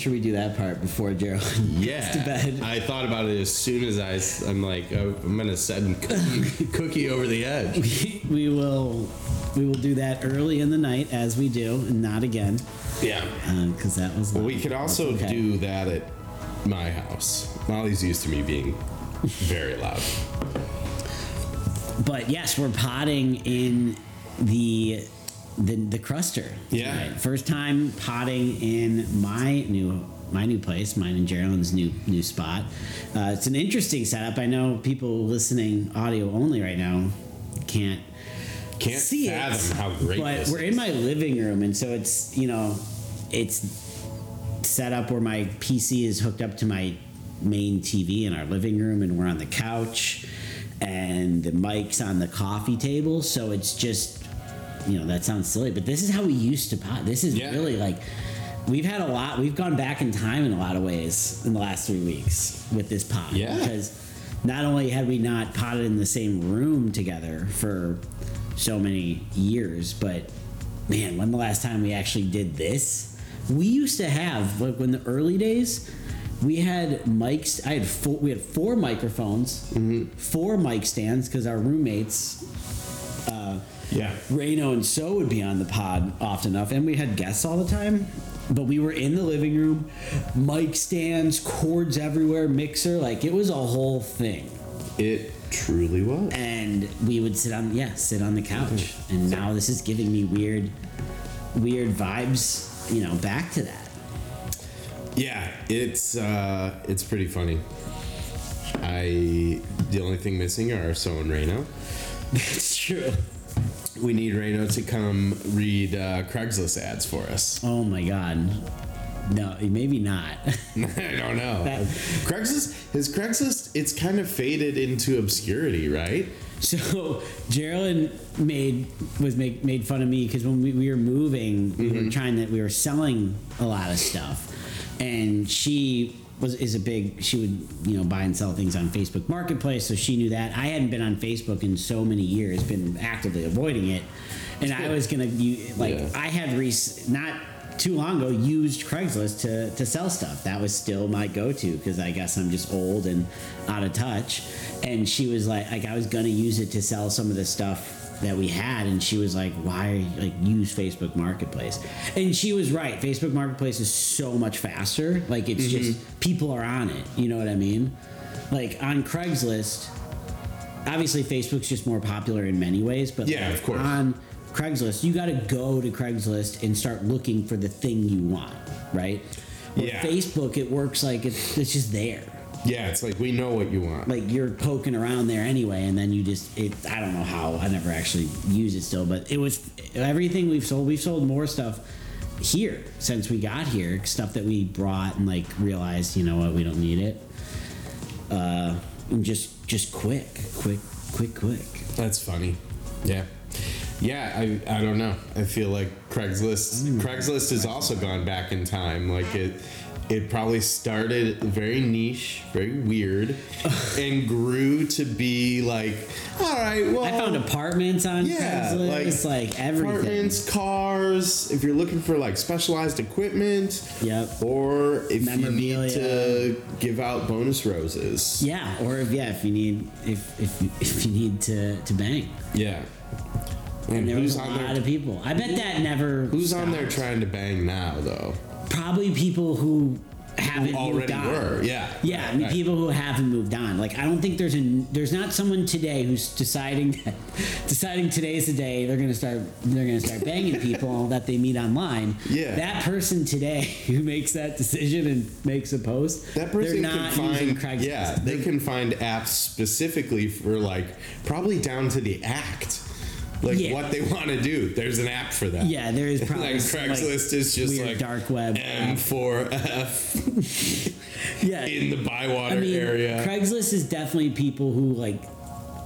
Sure we do that part before Gerald Yeah, gets to bed. I thought about it as soon as I, I'm like, oh, I'm gonna send cookie, cookie over the edge. we will we will do that early in the night as we do, and not again, Yeah. Uh, because that was. Well, we could also Okay. do that at my house. Molly's used to me being very loud. But yes, we're potting in the the the cruster. Yeah. tonight. First time potting in my new my new place, mine and Gerald's new new spot. Uh, it's an interesting setup. I know people listening audio only right now can't Can't see fathom it, how great but we're is. in my living room, and so it's you know it's set up where my PC is hooked up to my main TV in our living room, and we're on the couch, and the mic's on the coffee table, so it's just you know that sounds silly, but this is how we used to pot. This is Yeah. really like. We've had a lot. We've gone back in time in a lot of ways in the last three weeks with this pot. Yeah. Because not only had we not potted in the same room together for so many years, but man, when the last time we actually did this? We used to have like when the early days, we had mics. I had four. We had four microphones, mm-hmm. four mic stands because our roommates. Uh, Yeah. Reno and So would be on the pod often enough, and we had guests all the time. But we were in the living room, mic stands, cords everywhere, mixer, like it was a whole thing. It truly was. And we would sit on, yeah, sit on the couch. And now this is giving me weird, weird vibes, you know, back to that. Yeah, it's uh, it's pretty funny. I the only thing missing are So and Reno. That's true. We need Reno to come read uh, Craigslist ads for us. Oh my god. No, maybe not. I don't know. That- Craigslist his Craigslist it's kind of faded into obscurity, right? So Geraldine made was make, made fun of me because when we, we were moving, we were trying that we were selling a lot of stuff, and she was is a big she would you know buy and sell things on Facebook Marketplace, so she knew that I hadn't been on Facebook in so many years, been actively avoiding it, and I was gonna u- like Yeah. I had rec- not too long ago used Craigslist to, to sell stuff. That was still my go to because I guess I'm just old and out of touch. And she was like, like I was gonna use it to sell some of the stuff that we had, and she was like, "Why like use Facebook Marketplace?" And she was right. Facebook Marketplace is so much faster. Like it's mm-hmm. just people are on it. You know what I mean? Like on Craigslist, obviously Facebook's just more popular in many ways, but Yeah, like, of course. on Craigslist, you got to go to Craigslist and start looking for the thing you want, right? With Yeah. Facebook, it works like it's, it's just there. Yeah, it's like we know what you want. Like you're poking around there anyway, and then you just it. I don't know how. I never actually use it still, but it was everything we've sold. We've sold more stuff here since we got here. Stuff that we brought and like realized, you know what, we don't need it. Uh, and just just quick, quick, quick, quick. That's funny. Yeah. Yeah, I, I don't know. I feel like Craigslist Craigslist has also gone back in time. Like it it probably started very niche, very weird, and grew to be like, all right, well, I found apartments on yeah, Craigslist, like, everything. apartments, cars. If you're looking for like specialized equipment, Yep. or if you need to give out bonus roses, Yeah, or if yeah, if you need if if, if you need to to bang. yeah. And And there was a on lot there? of people. I bet that never. Who's on there trying to bang now, though? Probably people who haven't already moved on. were. Yeah. Yeah, I mean, Right. people who haven't moved on. Like, I don't think there's a there's not someone today who's deciding deciding today's the day they're gonna start they're gonna start banging people that they meet online. Yeah. that person today who makes that decision and makes a post, That person they're can find Craigslist. yeah, they can find apps specifically for like probably down to the act, like Yeah. what they want to do. There's an app for that. Yeah, there is probably like Craigslist like, is just like dark web M4F yeah. in the Bywater I mean, area. Craigslist is definitely people who like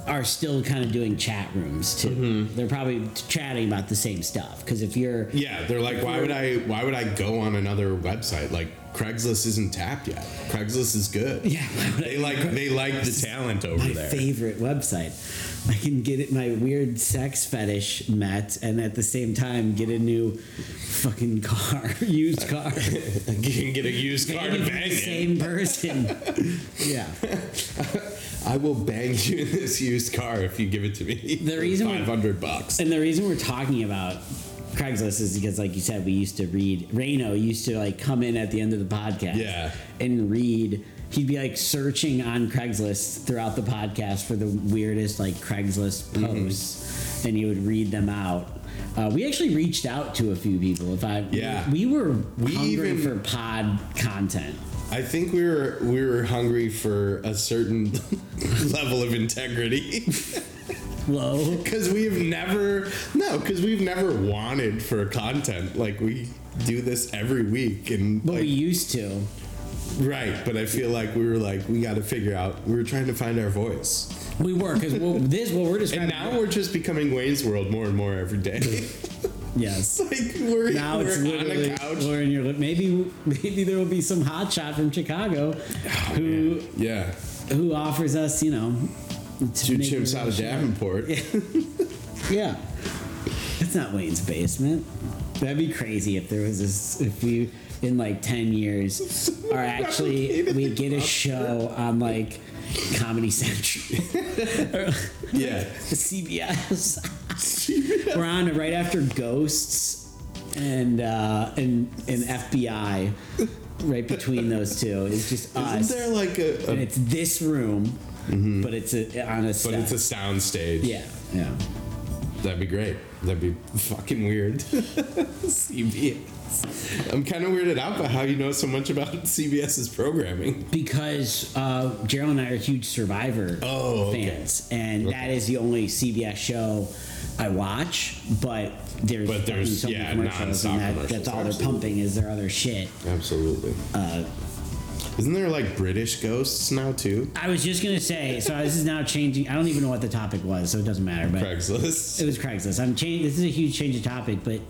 are still kind of doing chat rooms too. Mm-hmm. They're probably chatting about the same stuff because if you're yeah, they're like, why would I? Why would I go on another website? Like Craigslist isn't tapped yet. Craigslist is good. Yeah, I they like they like the talent over my there. favorite website. I can get it my weird sex fetish met and at the same time get a new fucking car, used car. you can get a used car to bang the same person. yeah. I will bang you in this used car if you give it to me. The reason five hundred bucks. And the reason we're talking about Craigslist is because, like you said, we used to read. Reno used to like come in at the end of the podcast, Yeah. and read. He'd be like searching on Craigslist throughout the podcast for the weirdest like Craigslist Mm-hmm. posts, and he would read them out. Uh, we actually reached out to a few people. If I, Yeah. we were We hungry even- for pod content. I think we were we were hungry for a certain level of integrity Whoa. because we've never no because we've never wanted for content like we do this every week and But like, we used to. Right but I feel like we were like we got to figure out we were trying to find our voice We were because well, this what we're just. and now we're just becoming Wayne's World more and more every day yes. like we're, Now we're it's on literally a couch we're in your. Maybe maybe there will be some hotshot from Chicago oh, who yeah who offers us, you know, to two chimps a out of. Davenport Yeah, it's not Wayne's basement. That'd be crazy if there was this. If we in like ten years are actually we get a show on like Comedy Central or yeah CBS. We're on it right after Ghosts and uh, and and FBI. Right between those two, it's just us. isn't there like a, and it's this room, but it's a, on a but set. it's a sound stage yeah, yeah. That'd be great. That'd be fucking weird. CBS. I'm kind of weirded out by how you know so much about CBS's programming. Because uh, Gerald and I are huge Survivor Oh, okay. fans, and that is the only CBS show I watch. But there's, But there's, so yeah, many commercials, and that, that's all they're absolutely. pumping is their other shit. Absolutely. Uh, Isn't there like British ghosts now too? I was just gonna say, so this is now changing. I don't even know what the topic was, so it doesn't matter. But Craigslist. It was Craigslist. I'm changing. This is a huge change of topic, but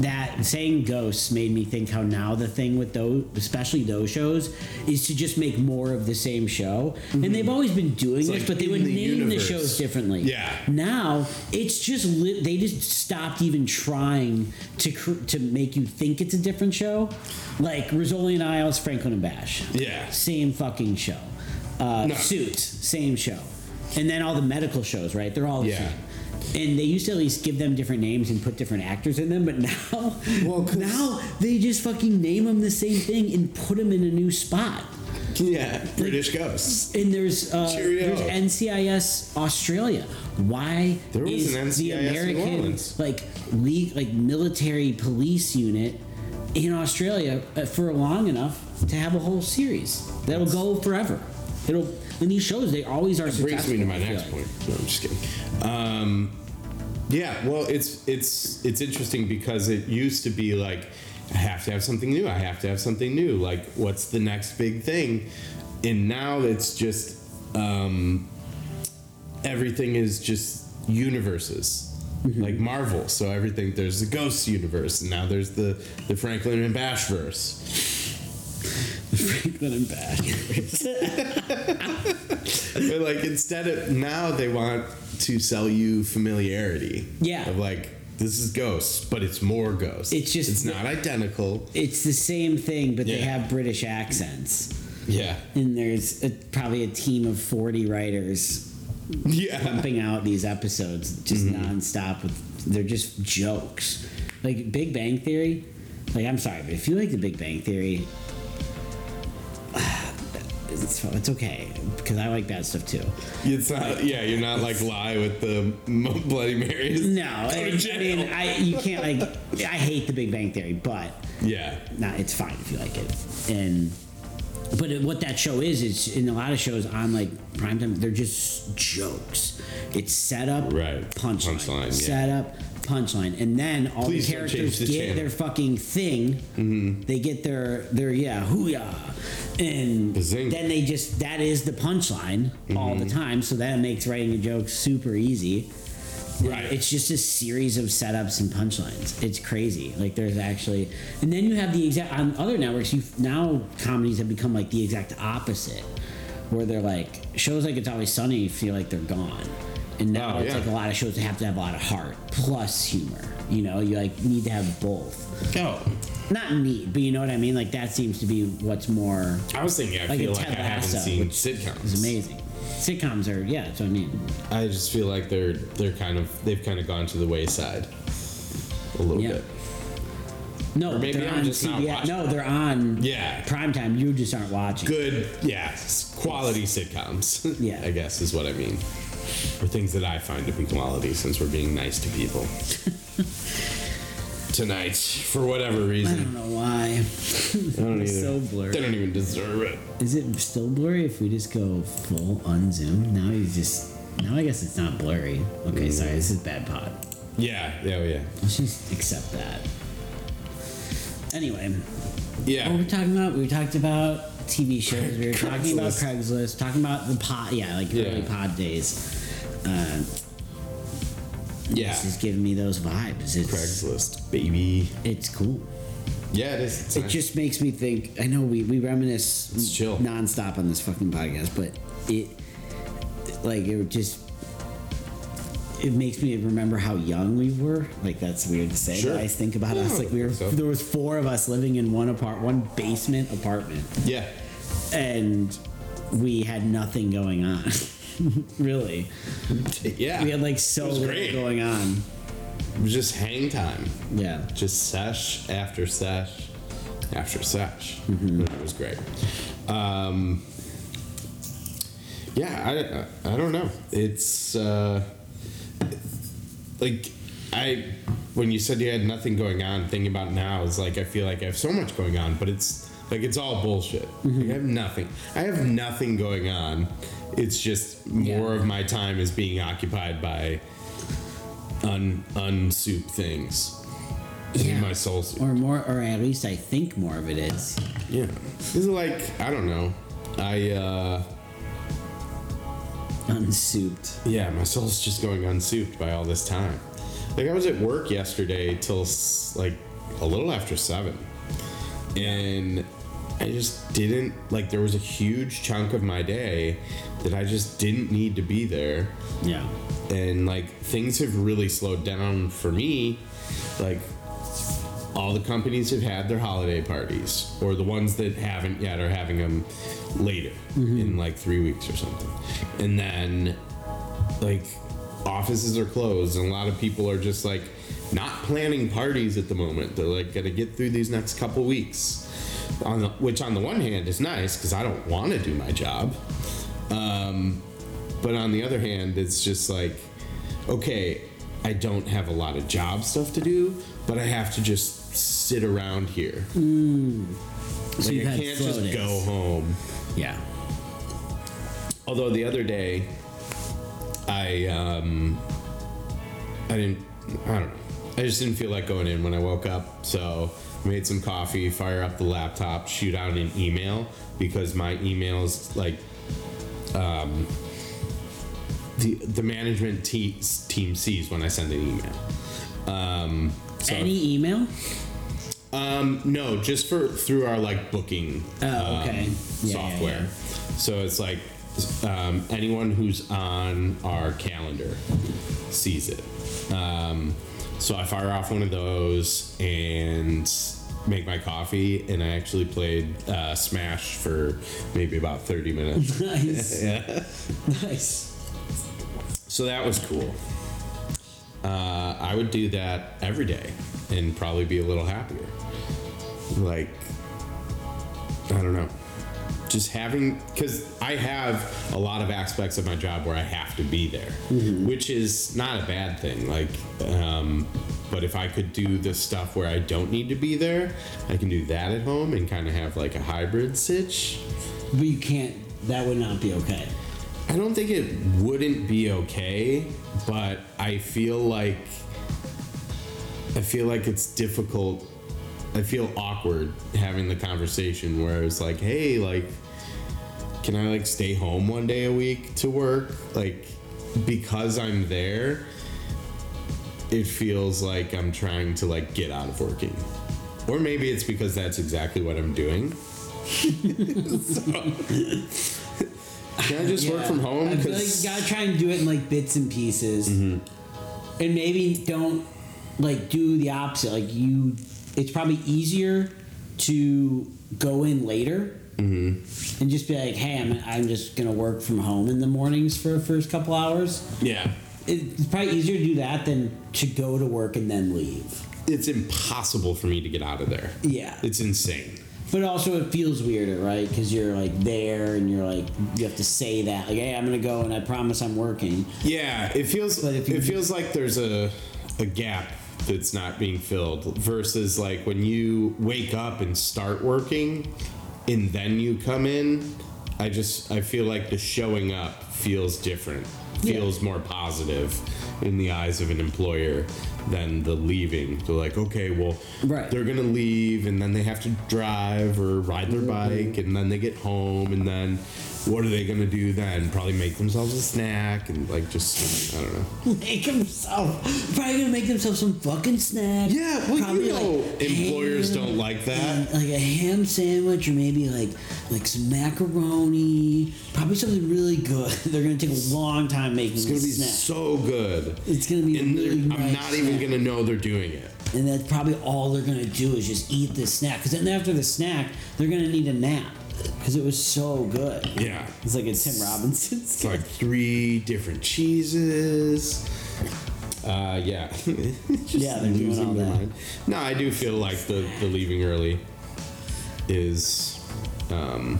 that saying ghosts made me think how now the thing with those, especially those shows, is to just make more of the same show. And they've always been doing this, like but they would the name universe. the shows differently. Yeah. Now it's just lit, they just stopped even trying to cr- to make you think it's a different show. Like Rizzoli and Isles, Franklin and Bash. Yeah. Same fucking show. Uh, No. Suits, same show. And then all the medical shows, right? They're all the Yeah. same. And they used to at least give them different names and put different actors in them, but now, Well, now they just fucking name them the same thing and put them in a new spot. Yeah, British ghosts. And there's uh, there's NCIS Australia. Why There was is an NCIS the American like like military police unit in Australia uh, for long enough to have a whole series that'll go forever? It'll in these shows they always are. Brings me to my successful, I feel next point. No, I'm just kidding. Um, yeah, well, it's it's it's interesting because it used to be like I have to have something new. I have to have something new. Like, what's the next big thing? And now it's just um, everything is just universes. Like Marvel, so everything there's the Ghost universe, and now there's the the Franklin and Bash verse. Franklin and Bash. But like instead of now they want to sell you familiarity. Yeah. Of like this is ghosts, but it's more ghosts. It's just- it's not identical. it's the same thing, but they have British accents. Yeah. And there's a, probably a team of 40 writers Yeah. pumping out these episodes just Mm-hmm. nonstop. With they're just jokes, like Big Bang Theory. Like I'm sorry, but if you like the Big Bang Theory, it's it's okay because I like bad stuff too. It's not. Yeah, you're not like lie with the Bloody Marys. No, I, I mean, I you can't like. I hate the Big Bang Theory, but Yeah. nah, it's fine if you like it. And but what that show is, is in a lot of shows on like primetime, they're just jokes. It's setup, Right. punchline, Punchline, yeah. setup, punchline, and then all Please the characters the get channel. Mm-hmm. their fucking thing. They get their their yeah hooyah, and Bazing. then they just that is the punchline all Mm-hmm. the time. So that makes writing a joke super easy. Right. It's just a series of setups and punchlines. It's crazy. Like there's actually, and then you have the exact on other networks. You now comedies have become like the exact opposite, where they're like shows like It's Always Sunny. Feel like they're gone, and now Oh, it's yeah. like a lot of shows that have to have a lot of heart plus humor. You know, you like need to have both. Oh, Not need, but you know what I mean. Like that seems to be what's more I was thinking. I like feel like I haven't seen sitcoms. is amazing. Sitcoms are yeah, that's what I mean. I just feel like they're they're kind of they've kind of gone to the wayside a little Yeah. bit. No, Or maybe they're I'm on just not CBS. watching. No, they're on Yeah. primetime. You just aren't watching. Good, yeah, quality sitcoms. Yeah. I guess is what I mean. Or things that I find to be quality, since we're being nice to people. Tonight, for whatever reason. I reason, don't know why. I don't It's either. so blurry. They don't even deserve it. Is it still blurry if we just go full unzoom? Now you just. Now I guess it's not blurry. Okay, Mm. sorry. This is bad pod. Yeah, yeah, yeah, Let's just accept that. Anyway, Yeah. what were yeah. we talking about? We talked about TV shows. We were talking about Craigslist. Talking about the pod. Yeah, like Yeah. early pod days. Uh, Yeah. This is giving me those vibes. It's Craigslist, baby. it's cool. Yeah, it is. It's It nice. just makes me think. I know we, we reminisce It's chill. nonstop on this fucking podcast, but it like it just it makes me remember how young we were. Like that's weird to say, Sure. I think about Yeah, us like we were. so. There was four of us living in one apart, one basement apartment, yeah. And we had nothing going on. really, Yeah. we had like so It little great. going on. It was just hang time. Yeah. Just sesh after sesh after sesh. Mm-hmm. It was great. Um, yeah, I, I don't know. It's uh, like I when you said you had nothing going on. Thinking about now is like I feel like I have so much going on, but it's like it's all bullshit. Mm-hmm. Like, I have nothing. I have nothing going on. It's just more Yeah. of my time is being occupied by un unsoup things. Yeah. My soul soup. Or more, or at least I think more of it is. Yeah. This is like I don't know. I uh Unsouped. yeah, my soul's just going unsouped by all this time. Like I was at work yesterday till like a little after 7. And I just didn't like there was a huge chunk of my day that I just didn't need to be there. Yeah. and like things have really slowed down for me. Like all the companies have had their holiday parties or the ones that haven't yet are having them later mm-hmm. in like three weeks or something. And then like offices are closed and a lot of people are just like not planning parties at the moment. They're like gonna get through these next couple weeks on the, which on the one hand is nice because i don't want to do my job um, but on the other hand, it's just like, okay, I don't have a lot of job stuff to do, but I have to just sit around here. So Like, you've I can't just days. go home. Yeah. Although the other day, I um, I didn't, I don't know, I just didn't feel like going in when I woke up. So made some coffee, fire up the laptop, shoot out an email because my emails like um, the the management te- team sees when I send an email. Um, so, Any email? um, no, just for through our like booking Oh, um, okay. Yeah, yeah, software. yeah. So it's like um, anyone who's on our calendar sees it. Um, so I fire off one of those and make my coffee, and I actually played uh, Smash for maybe about thirty minutes. Nice. yeah. Nice. So that was cool. Uh, I would do that every day and probably be a little happier. Like, I don't know. Just having because I have a lot of aspects of my job where I have to be there, which is not a bad thing. Like, um, but if I could do the stuff where I don't need to be there, I can do that at home and kind of have like a hybrid sitch. But you can't. That would not be okay. I don't think it wouldn't be okay, but I feel like I feel like it's difficult. I feel awkward having the conversation where it's like, "Hey, like can I like stay home one day a week to work?" Like because I'm there, it feels like I'm trying to like get out of working. Or maybe it's because that's exactly what I'm doing. So- can I just work from home? I feel like you gotta try and do it in like bits and pieces, Mm-hmm. and maybe don't like do the opposite. Like you, it's probably easier to go in later Mm-hmm. and just be like, "Hey, I'm I'm just gonna work from home in the mornings for the first couple hours." yeah. It's probably easier to do that than to go to work and then leave. it's impossible for me to get out of there. Yeah. It's insane. But also, it feels weirder, right? Because you're like there, and you're like you have to say that, like, "Hey, I'm gonna go, and I promise I'm working." Yeah, it feels if it feels like there's a a gap that's not being filled versus like when you wake up and start working and then you come in, I just I feel like the showing up feels different. Yeah. Feels more positive in the eyes of an employer than the leaving. They're like, okay, well, Right. they're gonna leave, and then they have to drive or ride their mm-hmm. bike, and then they get home, and then what are they gonna do then? Probably make themselves a snack and like just I don't know. make himself probably gonna make himself some fucking snack. Yeah, well, Probably, you know, like, employers ham don't like that. and, like a ham sandwich or maybe like like some macaroni. Probably something really good. They're gonna take a long time making It's gonna be snack. so good. It's gonna be a and they're- really I'm nice not even gonna know they're doing it. and that's probably all they're gonna do is just eat this snack. Because then after the snack, they're gonna need a nap because it was so good. Yeah. It's like a Tim Robinson. It's like three different cheeses. Uh, yeah. Just Yeah, they're doing all that. mind. No, I do feel like the, the leaving early is, um,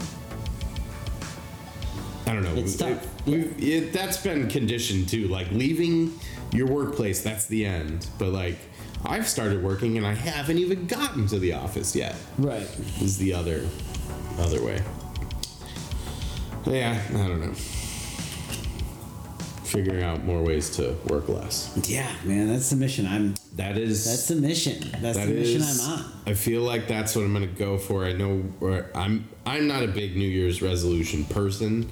I don't know. It's tough. It- it- that's been conditioned too. Like leaving your workplace, that's the end. But like, I've started working and I haven't even gotten to the office yet. Right. Is the other, other way. Yeah, I don't know. Figuring out more ways to work less. Yeah, man, that's the mission. I'm. That is That's the mission. That's that the mission is- I'm on. I feel like that's what I'm gonna go for. I know where I'm. I'm not a big New Year's resolution person,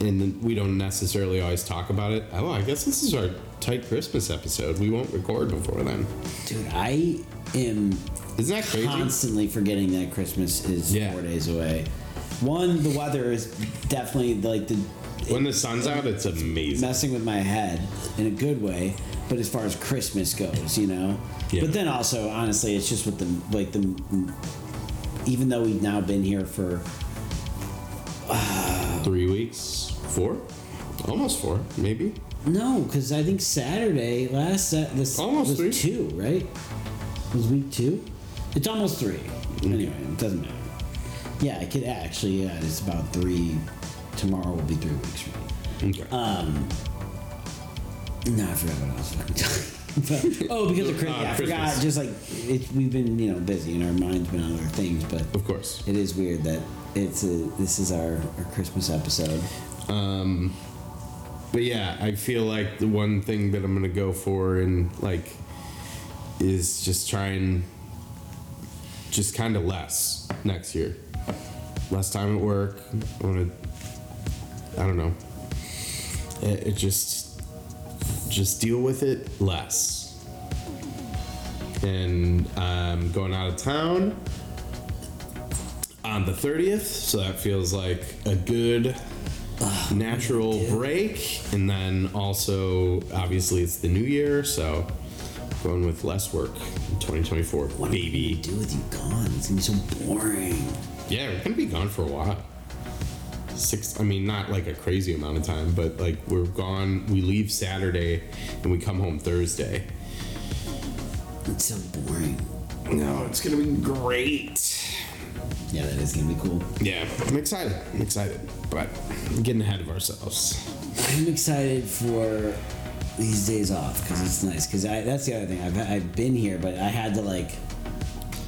and we don't necessarily always talk about it. Oh, I guess this is our tight Christmas episode. We won't record before then. Dude, I am Isn't that crazy? constantly forgetting that Christmas is Yeah. four days away. One, the weather is definitely like the When the sun's out, it's amazing. messing with my head in a good way. But as far as Christmas goes, you know. Yeah. But then also, honestly, it's just with the like the. Even though we've now been here for uh, Three weeks, four, almost four, maybe. no, because I think Saturday last this Almost was three. two, right? Was week two? It's almost three. Anyway, it doesn't matter. Yeah, I could actually. Yeah, it's about three. Tomorrow will be three weeks from now. Okay. Uh, No, I forgot what I was fucking talking. But, oh, because of Christmas. Uh, I forgot. Just like it, we've been, you know, busy and our mind's been on other things. But of course. it is weird that it's a, this is our, our Christmas episode. Um, but yeah, I feel like the one thing that I'm gonna go for and like is just try and just kind of less next year. Less time at work. I want to. I don't know. It, it just just deal with it less. And I'm going out of town on the 30th, so that feels like a good natural break. And then also, obviously, it's the new year, so going with less work in 2024. What baby. do with you gone? It's gonna be so boring. Yeah, we're gonna be gone for a while. Six, I mean, not like a crazy amount of time, but like we're gone. We leave Saturday and we come home Thursday. It's so boring. No, it's gonna be great. Yeah, that is gonna be cool. Yeah, I'm excited. I'm excited, but I'm getting ahead of ourselves. I'm excited for these days off because it's nice. Because I that's the other thing. I've I've been here, but I had to like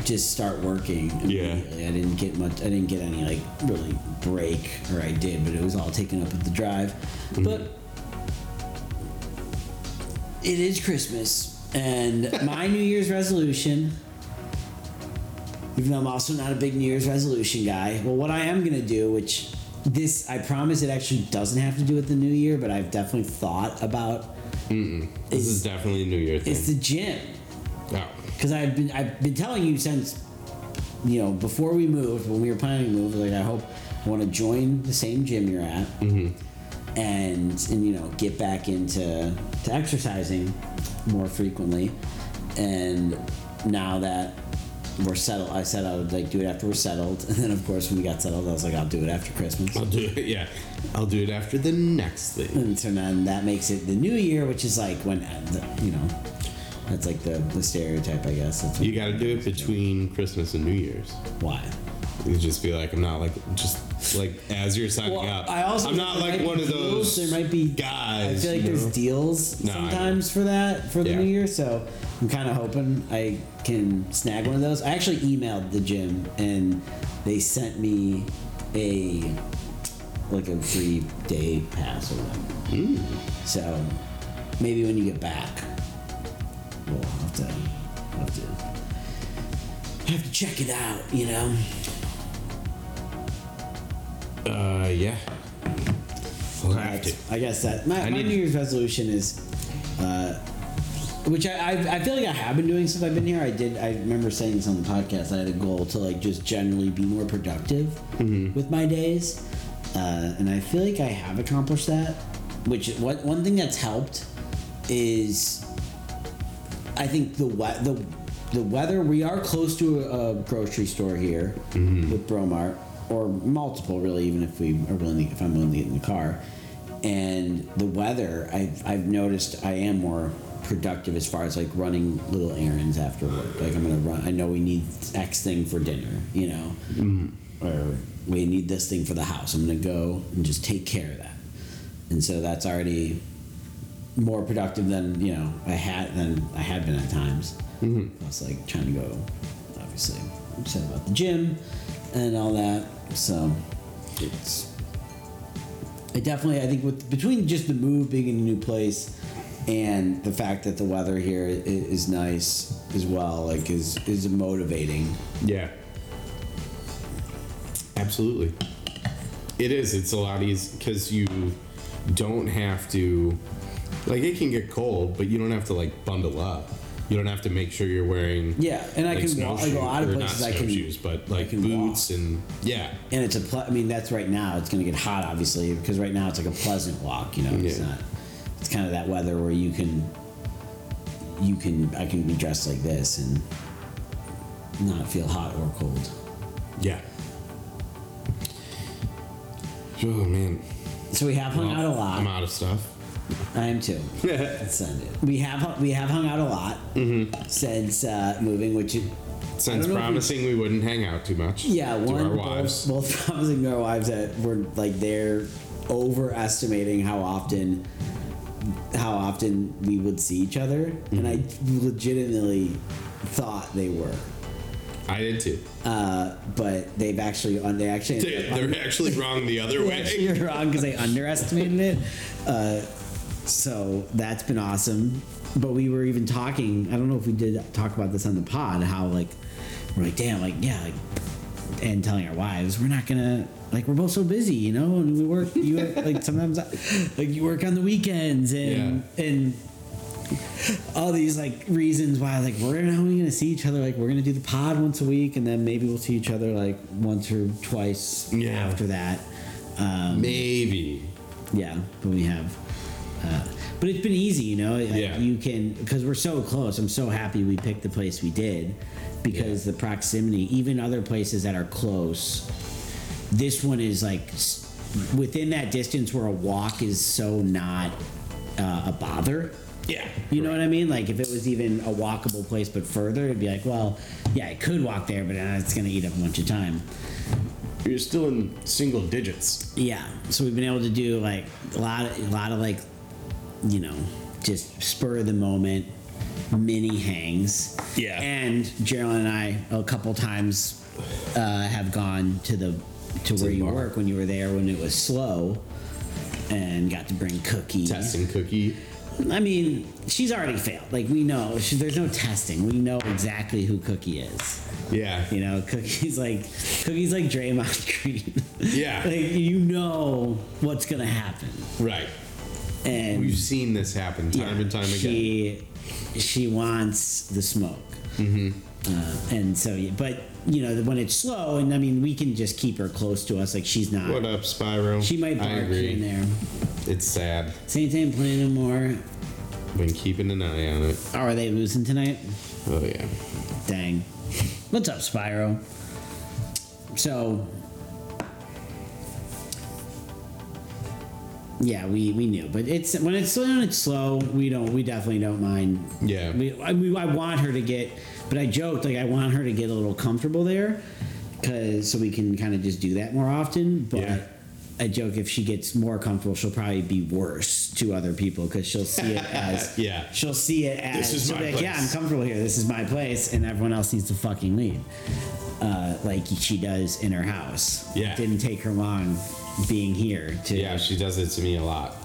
just start working. Yeah. I didn't get much. I didn't get any like really break, or I did, but it was all taken up with the drive. Mm-hmm. But it is Christmas, and my New Year's resolution. Even though I'm also not a big New Year's resolution guy, well, what I am gonna do, which this I promise it actually doesn't have to do with the New Year, but I've definitely thought about This is definitely a New Year thing. is the gym. Oh, because I've been I've been telling you since you know before we moved when we were planning to move like I hope I want to join the same gym you're at. Mm-hmm. And and you know get back into to exercising more frequently. And now that we're settled I said I would like do it after we're settled and then of course when we got settled I was like I'll do it after Christmas I'll do it. Yeah, I'll do it after the next thing. and so then that makes it the new year which is like when uh, the, you know that's like the, the stereotype I guess that's You got to do it between Christmas and New Year's. why You just be like, I'm not like just like as you're signing Well, up. I also I'm not like one of those. deals, There might be guys. I feel like there's know? deals No, sometimes for that for the Yeah. new year. So I'm kind of hoping I can snag one of those. I actually emailed the gym and they sent me a like a free day pass or whatever. Hmm. So maybe when you get back, we'll have to we'll have to have to check it out. You know. Uh, yeah. We'll have to. I guess that my, I my need- New Year's resolution is, uh, which I, I I feel like I have been doing since I've been here. I did. I remember saying this on the podcast. I had a goal to like just generally be more productive Mm-hmm. with my days, uh, and I feel like I have accomplished that. Which what one thing that's helped is, I think the we- the the weather. We are close to a, a grocery store here Mm-hmm. with Breaux Mart, or multiple really, even if we are willing to, if I'm willing to get in the car. And the weather, I've I've noticed I am more productive as far as like running little errands after work. Like I'm gonna run. I know we need X thing for dinner, you know, mm-hmm. or we need this thing for the house. I'm gonna go and just take care of that. And so that's already more productive than you know I had than I had been at times. Mm-hmm. I was like trying to go, obviously, said about the gym and all that. So it's I definitely I think with between just the move being in a new place and the fact that the weather here is nice as well, like is is motivating. Yeah. Absolutely. It is. It's a lot easier because you don't have to. Like it can get cold, but you don't have to like bundle up. You don't have to make sure you're wearing. Yeah, and I like, can walk like a lot of or places I can snowshoes, but like can boots walk. and yeah, and it's a ple- I mean that's right now it's going to get hot obviously because right now it's like a pleasant walk you know it's Yeah. not it's kind of that weather where you can you can I can be dressed like this and not feel hot or cold yeah. Oh man, so we have hung out a lot I'm out of stuff. I am too it we have we have hung out a lot since uh, moving which Since know if we- promising we wouldn't hang out too much. yeah to one our both, wives. both promising our wives that we're like they're overestimating how often how often we would see each other and I legitimately thought they were I did too. uh, but they've actually on they actually They- They're actually wrong the other way. Actually wrong because they underestimated it. Uh, so that's been awesome. But we were even talking. I don't know if we did talk about this on the pod. How like we're like, damn, like yeah, like, and telling our wives we're not gonna like we're both so busy, you know, and we work. You work, like sometimes like you work on the weekends and and all these like reasons why like we're not only gonna see each other like we're gonna do the pod once a week and then maybe we'll see each other like once or twice Yeah. after that. Um, Maybe. yeah, but we have. Uh, but it's been easy, you know. Like, Yeah. You can because we're so close. I'm so happy we picked the place we did because the proximity. Even other places that are close, this one is like within that distance where a walk is so not uh, a bother. Yeah. You know what I mean? Like if it was even a walkable place but further, it'd be like, well, yeah, I could walk there, but uh, it's gonna eat up a bunch of time. You're still in single digits. Yeah. So we've been able to do like a lot of a lot of like, you know, just spur of the moment mini hangs. Yeah. And Gerald and I a couple times uh, have gone to the to where you bar. work when you were there when it was slow, and got to bring cookies. Testing cookie. I mean, she's already failed. Like we know, she, there's no testing. We know exactly who Cookie is. Yeah. You know, Cookie's like Cookie's like Draymond Green. Yeah. like you know what's gonna happen, Right. And We've seen this happen time yeah, and time again. She she wants the smoke. Mm-hmm. Uh, and so, yeah, but you know, when it's slow, and I mean, we can just keep her close to us. Like she's not. what up, Spyro? She might bark here and there. It's sad. Saints ain't playing no more. Been keeping an eye on it. Oh, are they losing tonight? Oh yeah. Dang. What's up, Spyro? So, yeah, we, we knew, but it's when it's when it's slow, we don't we definitely don't mind. Yeah. We I, mean, I want her to get, but I joked like I want her to get a little comfortable there, cause so we can kind of just do that more often. But Yeah. I joke if she gets more comfortable, she'll probably be worse to other people because she'll see it as Yeah. she'll see it as This is my like, yeah, I'm comfortable here. This is my place, and everyone else needs to fucking leave, uh, like she does in her house. Yeah. it didn't take her long being here to. Yeah, she does it to me a lot.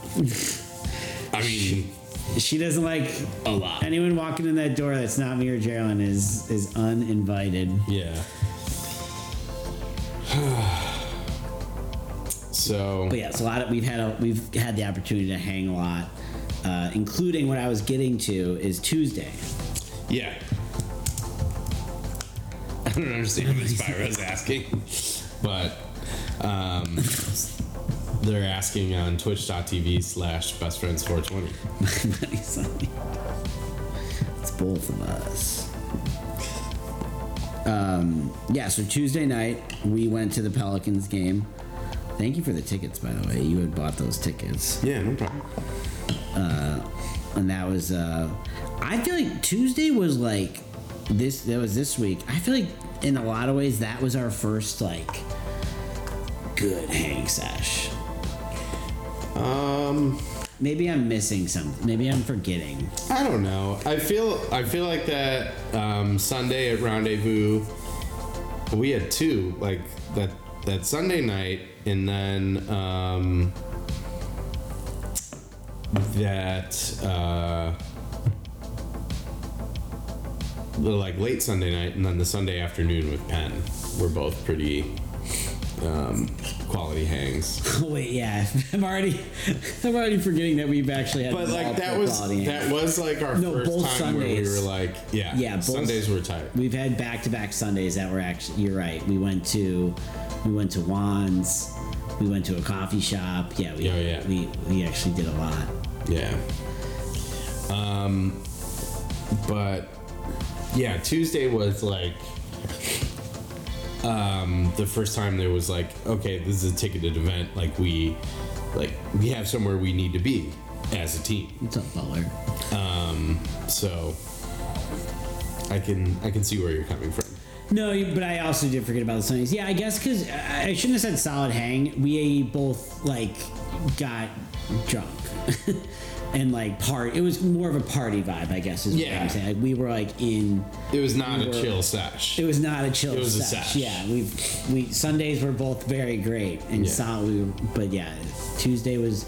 I mean, she doesn't like a lot. anyone walking in that door that's not me or Geraldine is is uninvited. Yeah. so But yeah, it's a lot of we've had a we've had the opportunity to hang a lot, uh, including what I was getting to is Tuesday. yeah. I don't understand what Spyro's asking, but um, they're asking on Twitch.tv slash Best Friends 420. it's both of us. Um, yeah, so Tuesday night we went to the Pelicans game. Thank you for the tickets, by the way. You had bought those tickets, Yeah, no problem. and that was. Uh, I feel like Tuesday was like this. That was this week. I feel like in a lot of ways that was our first like good hang sesh. Um, Maybe I'm missing something. Maybe I'm forgetting. I don't know. I feel I feel like that um, Sunday at Rendezvous, we had two like that that Sunday night, and then um, that uh, the, like late Sunday night, and then the Sunday afternoon with Penn were both pretty um, quality hangs. Oh wait, yeah. I'm already, I'm already forgetting that we've actually had. But like that was that hangs. was like our No, first both time where we were like, yeah, Yeah, both- Sundays were tight. We've had back-to-back Sundays that were actually. You're right. We went to, we went to Juan's. We went to a coffee shop. Yeah, we, Oh, yeah. we we actually did a lot. Yeah. Um, but yeah, Tuesday was like um, the first time there was like, okay, this is a ticketed event. Like we, like we have somewhere we need to be as a team. What's up, Butler? Um, so I can I can see where you're coming from. No, but I also did forget about the Sundays. Yeah, I guess because I shouldn't have said solid hang. We both like got drunk and like part. It was more of a party vibe, I guess. Is what Yeah. I'm saying. Like we were like in. It was not We a were- chill sesh. It was not a chill It was a sesh. sesh. Yeah, we we Sundays were both very great and Yeah. solid. We were, but yeah, Tuesday was.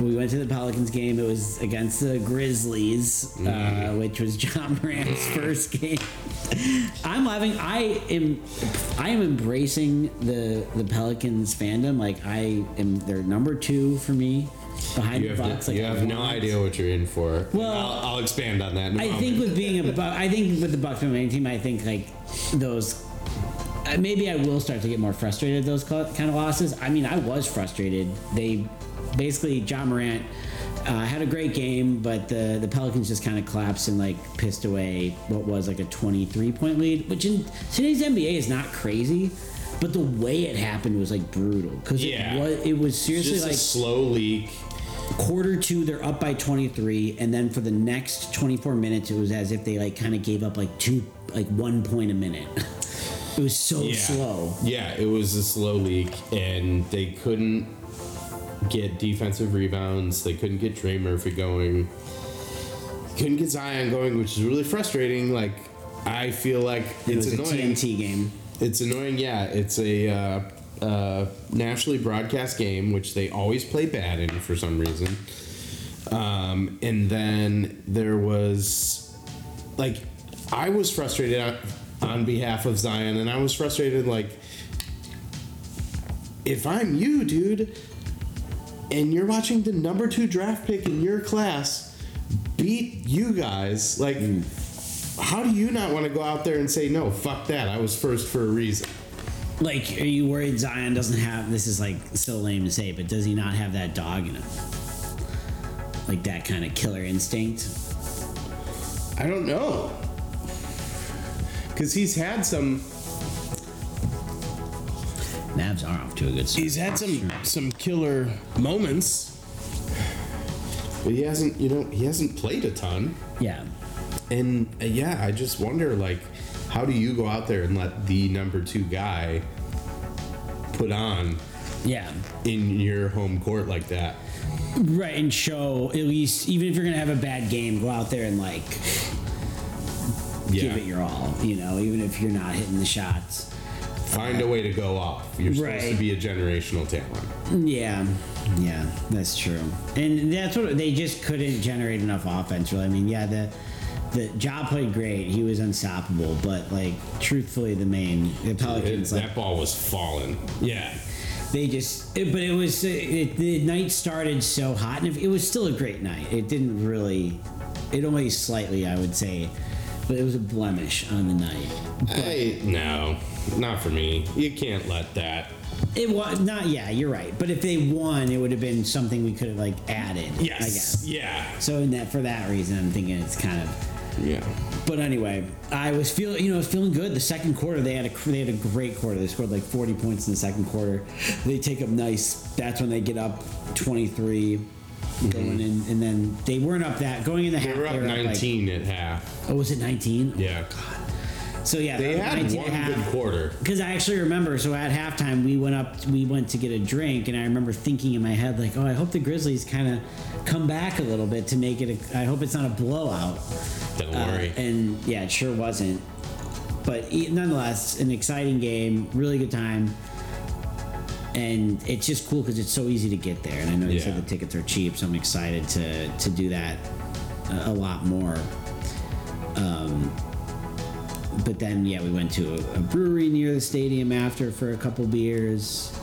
We went to the Pelicans game. It was against the Grizzlies, uh, Mm-hmm. which was Ja Morant's first game. I'm loving. I am. I am embracing the the Pelicans fandom. Like I am. They're number two for me behind you the have, to, like you I have no idea what you're in for. Well, I'll, I'll expand on that. In a I moment. think with being a Buck, I think with the Bucks main team, I think like those. uh, Maybe I will start to get more frustrated at those kind of losses. I mean, I was frustrated. They basically Ja Morant uh, had a great game, but the the Pelicans just kind of collapsed and like pissed away what was like a 23 point lead, which in today's NBA is not crazy. But the way it happened was like brutal because Yeah. it was it was seriously like slow leak. Quarter two they're up by 23 and then for the next 24 minutes it was as if they like kind of gave up like two like one point a minute it was so Yeah. slow Yeah, it was a slow leak, and they couldn't get defensive rebounds. They couldn't get Trey Murphy going. Couldn't get Zion going, which is really frustrating. Like, I feel like it it's was annoying. a tnt game It's annoying, yeah. It's a uh, uh, nationally broadcast game, which they always play bad in for some reason. Um, and then there was, like, I was frustrated on, on behalf of Zion, and I was frustrated, like, if I'm you, dude, and you're watching the number two draft pick in your class beat you guys, like, how do you not want to go out there and say, no, fuck that, I was first for a reason? Like are you worried Zion doesn't have this is like so lame to say but does he not have that dog in him like that kind of killer instinct I don't know. Because he's had some, Mavs are off to a good start he's had some, some killer moments. But he hasn't, you know, he hasn't played a ton. yeah And uh, yeah, I just wonder, like, how do you go out there and let the number two guy put on yeah in your home court like that? Right, and show at least even if you're gonna have a bad game, go out there and like Yeah. give it your all. You know, even if you're not hitting the shots. Find a way to go off. You're supposed to be a generational talent. Yeah, yeah, that's true. And that's what they just couldn't generate enough offense. Really, I mean, yeah, the the job played great. He was unstoppable, but like truthfully, the main the Pelicans like that ball was falling. Yeah. They just, it, but it was, it, the night started so hot, and it, it was still a great night. It didn't really, it only slightly, I would say, but it was a blemish on the night. Hey, no, not for me. You can't let that. It was not, yeah, you're right. But if they won, it would have been something we could have like added. I guess. Yeah. So in that, for that reason, I'm thinking it's kind of. Yeah. But anyway, I was feeling, you know, feeling good. The second quarter, they had a they had a great quarter. They scored like 40 points in the second quarter. They take up nice. That's when they get up 23, going in, and then they weren't up that going in the Mm-hmm. They half. were up like- 19 at half. oh, was it 19? Yeah. So yeah, They had 19 one a half. good quarter. Because I actually remember, so at halftime we went up, we went to get a drink, and I remember thinking in my head like, oh, I hope the Grizzlies kind of come back a little bit to make it. A, I hope it's not a blowout. Don't Uh, worry. and yeah, it sure wasn't. But nonetheless, an exciting game, really good time. And it's just cool because it's so easy to get there. And I know you said the tickets are cheap, so I'm excited to to do that a, a lot more. Um, but then, yeah, we went to a, a brewery near the stadium after for a couple beers.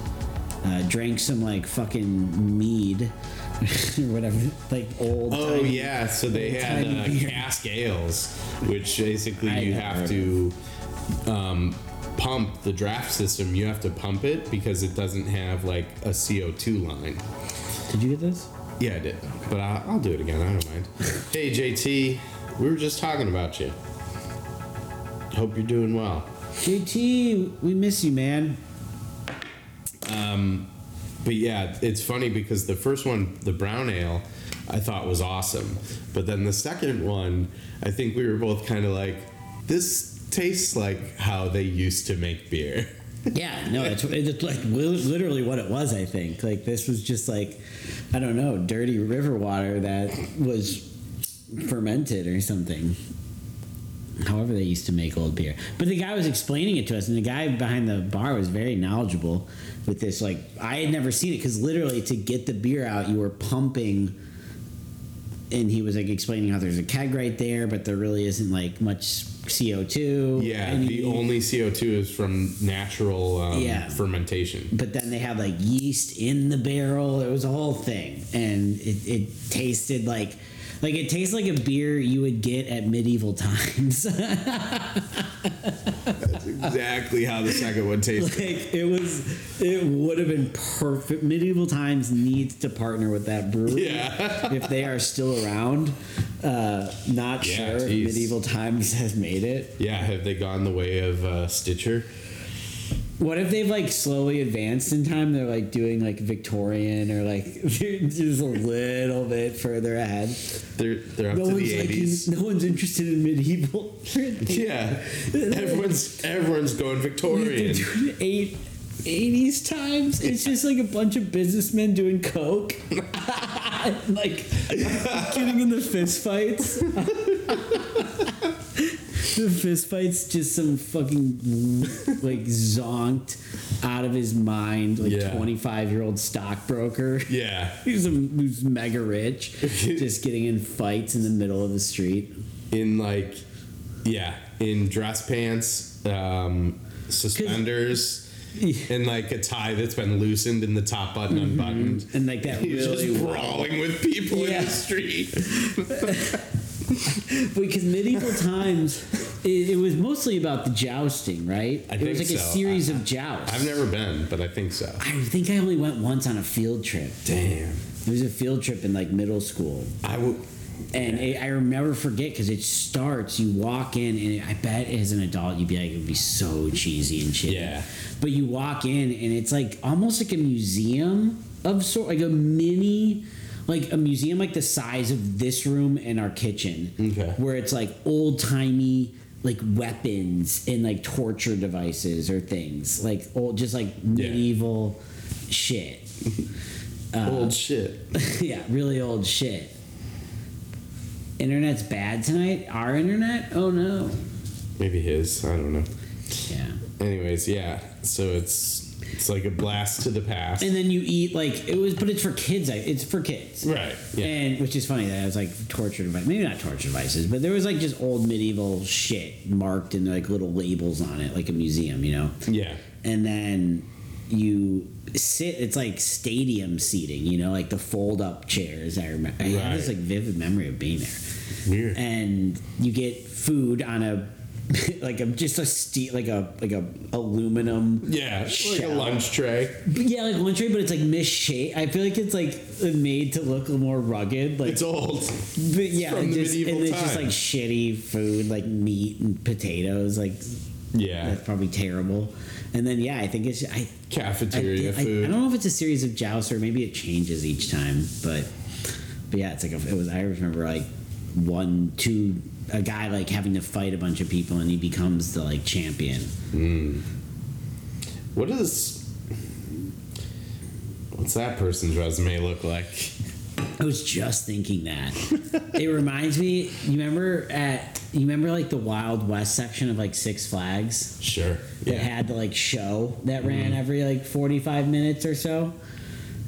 Uh, drank some like fucking mead or whatever, like old. Oh timey- yeah, so they had uh, beer. cask ales, which basically I you never have to um, pump the draft system. You have to pump it because it doesn't have like a CO two line. Did you get this? Yeah, I did, but I, I'll do it again. I don't mind. hey JT, we were just talking about you. Hope you're doing well. JT, we miss you, man. Um, but yeah, it's funny because the first one, the brown ale, I thought was awesome. But then the second one, I think we were both kind of like, this tastes like how they used to make beer. Yeah, no, it's, it's like literally what it was. I think like this was just like I don't know, dirty river water that was fermented or something. However, they used to make old beer. But the guy was explaining it to us, and the guy behind the bar was very knowledgeable with this. Like I had never seen it because literally to get the beer out, you were pumping. And he was like explaining how there's a keg right there, but there really isn't like much CO two. Yeah, the only CO2 is from natural um, Yeah. fermentation. but then they had like yeast in the barrel. It was a whole thing, and it, it tasted like like it tastes like a beer you would get at medieval times. That's exactly how the second one tasted. like it was, it would have been perfect. Medieval times needs to partner with that brewery Yeah. if they are still around. Uh, not Yeah, sure. geez. Medieval times has made it. Yeah, have they gone the way of uh, Stitcher? What if they've like slowly advanced in time? They're like doing like Victorian or like just a little bit further ahead. They're they're up No to one's the like eighties. no one's interested in medieval. Yeah, everyone's everyone's going Victorian. doing eight. 80s times it's just like a bunch of businessmen doing coke like getting in the fist fights the fist fights just some fucking like zonked out of his mind like Yeah. 25 year old stockbroker Yeah, he's, a, who's mega rich just getting in fights in the middle of the street in like yeah, in dress pants, um, suspenders. And like a tie that's been loosened and the top button unbuttoned. and like that He's really just brawling with people in Yeah. the street. because medieval times it, it was mostly about the jousting right I it was like a so. series of jousts I've never been, but I think so. i think i only went once on a field trip Damn. it was a field trip in like middle school I would. and it, i remember forget because it starts you walk in and i bet as an adult you'd be like it would be so cheesy and shit Yeah. but you walk in and it's like almost like a museum of sort like a mini like a museum like the size of this room and our kitchen Okay. where it's like old timey like weapons and like torture devices or things like old just like medieval shit Old uh, shit. yeah really old shit internet's bad tonight our internet oh no Maybe his. I don't know. yeah Anyways, yeah. So it's it's like a blast to the past. and then you eat like it was but it's for kids I- it's for kids right. Yeah. And which is funny that it was like torture device, maybe not torture devices, but there was like just old medieval shit marked and like little labels on it, like a museum, you know. yeah. And then you sit. It's like stadium seating, you know, like the fold up chairs. I remember. I have this Right. like vivid memory of being there. Weird. And you get food on a like a just a steel like a like a aluminum yeah. Like a lunch tray. yeah, like lunch tray, but it's like misshaped. I feel like it's like made to look more rugged. Like It's old. but yeah, from and just, and it's just like shitty food, like meat and potatoes. Like Yeah. that's probably terrible. And then yeah, I think it's I. I, Cafeteria I, I food. don't know if it's a series of jousts or maybe it changes each time, but but yeah, it's like a, it was. I remember like one, two, a guy like having to fight a bunch of people and he becomes the like champion. Hmm. What is what's that person's resume look like? I was just thinking that. it reminds me. You remember at you remember like the Wild West section of like Six Flags Sure. that Yeah. had the like show that ran mm-hmm. every like forty five minutes or so.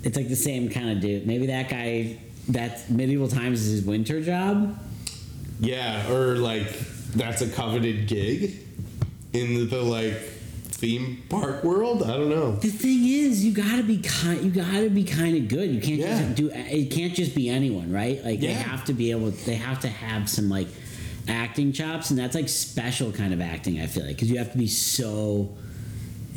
It's like the same kind of dude. Maybe that guy. That medieval times is his winter job. Yeah, or like that's a coveted gig in the like theme park world. I don't know. The thing is, you gotta be kind. You gotta be kind of good. You can't Yeah. just do. It can't just be anyone, right? Like they have to be able. They have to have some like acting chops, and that's like special kind of acting. I feel like because you have to be so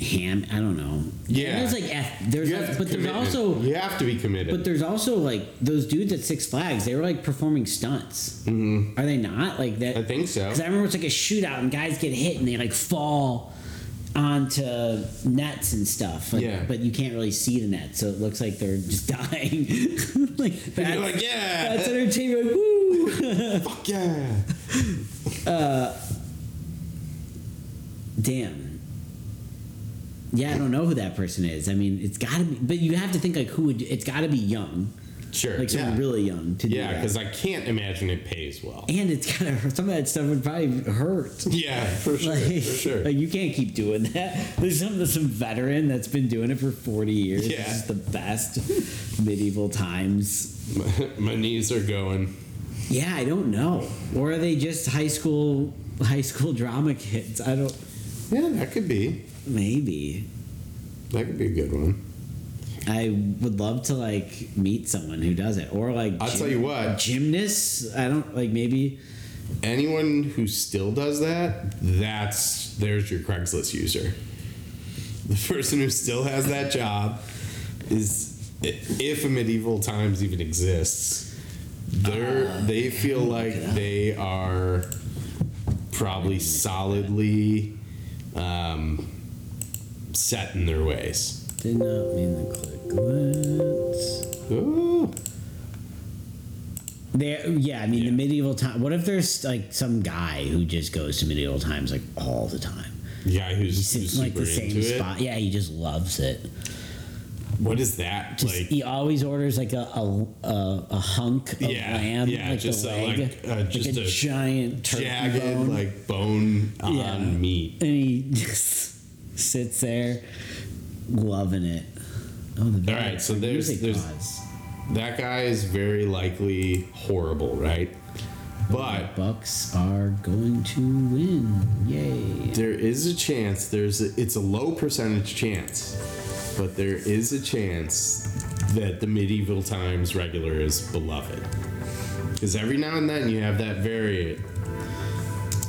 ham. I don't know. Yeah. There's like there's like, but there's also you have to be committed. but there's also like those dudes at Six Flags. They were like performing stunts. Mm-hmm. Are they not like that? I think so. Because I remember it's like a shootout and guys get hit and they like fall onto nets and stuff. Like, Yeah. But you can't really see the net, so it looks like they're just dying. like that's, you're like, yeah, that's entertainment. Like, Woo! fuck yeah. Damn. Yeah, I don't know who that person is. I mean, it's got to be, but you have to think like who would. It's got to be young, Sure. like someone yeah. really young to do Yeah, because I can't imagine it pays well. and it's kind of some of that stuff would probably hurt. Yeah, for sure. Like, for sure. like you can't keep doing that. There's some some veteran that's been doing it for 40 years. Yeah. This is the best medieval times. my, my knees are going. Yeah, I don't know. Or are they just high school high school drama kids? I don't. Yeah, that could be. Maybe. That could be a good one. I would love to like meet someone who does it, or like I'll tell you what. gymnasts. I don't like maybe. Anyone who still does that, that's there's your Craigslist user. The person who still has that job is, if a medieval times even exists, they're they feel like they are probably solidly um, set in their ways. Did not mean to click. Let's. Ooh. There, yeah, I mean Yeah. the medieval time. What if there's like some guy who just goes to medieval times like all the time? Guy who's, He who's sits in like super the same into it. Yeah, he just loves it. What is that? Just like he always orders like a a, a, a hunk of Yeah, lamb, yeah, like just a, leg, like, uh, just a, a giant turkey jagged bone. like bone on Yeah. meat. and he just sits there, loving it. Oh, the All right, so there's- there's-. That guy is very likely horrible, right? But Bucks are going to win. Yay! there is a chance. There's a, it's a low percentage chance, but there is a chance that the medieval times regular is beloved. Because every now and then you have that variant.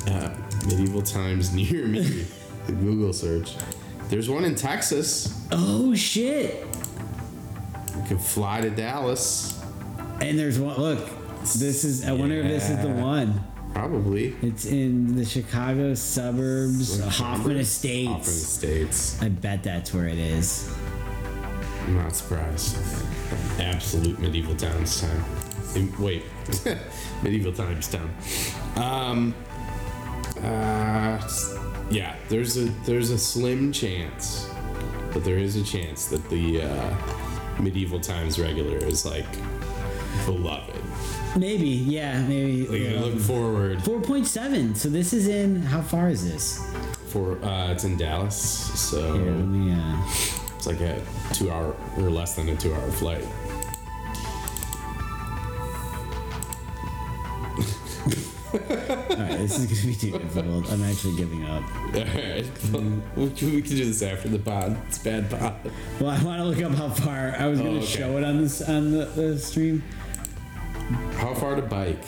Uh, medieval times near me. The Google search. There's one in Texas. Oh shit! You can fly to Dallas. And there's one. Look, this is. I wonder if this is the one. Probably. It's in the Chicago suburbs, Like Hoffman Estates. Hoffman Estates. I bet that's where it is. I'm not surprised. Absolute medieval times time. Wait, medieval times town. Um, uh, yeah, there's a there's a slim chance, but there is a chance that the uh, medieval times regular is like beloved. Maybe, yeah, maybe. Like I look forward Four point seven. So this is in. How far is this? for uh, it's in Dallas, so yeah. Uh, it's like a two hour or less than a two hour flight. All right, this is gonna be too difficult. I'm actually giving up. Alright. we, can, we can do this after the pod. It's bad pod. Well, I want to look up how far. I was gonna Oh, okay. show it on this on the, the stream. How far to bike?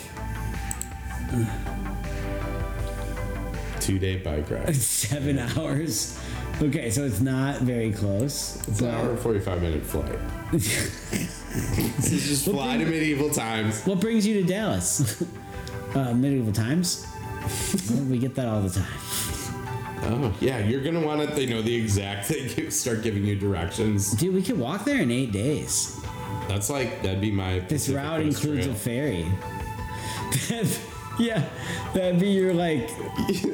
Two day bike ride. Seven hours. Okay, so it's not very close. It's an hour and 45 minute flight. This is just fly to medieval times. What brings you to Dallas? uh, medieval times. We get that all the time. Oh, yeah, you're to want it. they know the exact thing. Start giving you directions. Dude, we could walk there in eight days. That's like, that'd be my. This Pacific route Coast includes Trail. a ferry. yeah, that'd be your like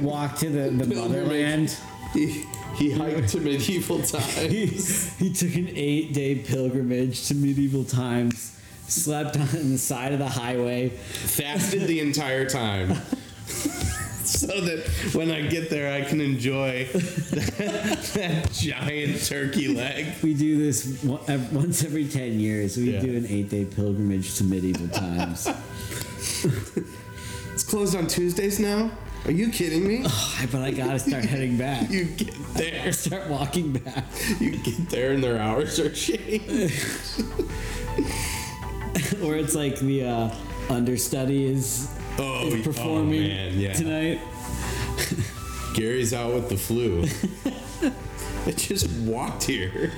walk to the, the motherland. He, he hiked to medieval He, times. he took an eight day pilgrimage to medieval times, slept on the side of the highway. fasted the entire time. so that when I get there, I can enjoy that, that giant turkey leg. We do this once every 10 years. We Yeah. do an eight day pilgrimage to medieval times. It's closed on Tuesdays now? Are you kidding me? Oh, but I gotta start heading back. You get there, Start walking back. you get there, and their hours are changed. Or it's like the uh, understudy is, Oh, is oh, performing man, yeah. tonight. Gary's out with the flu. I just walked here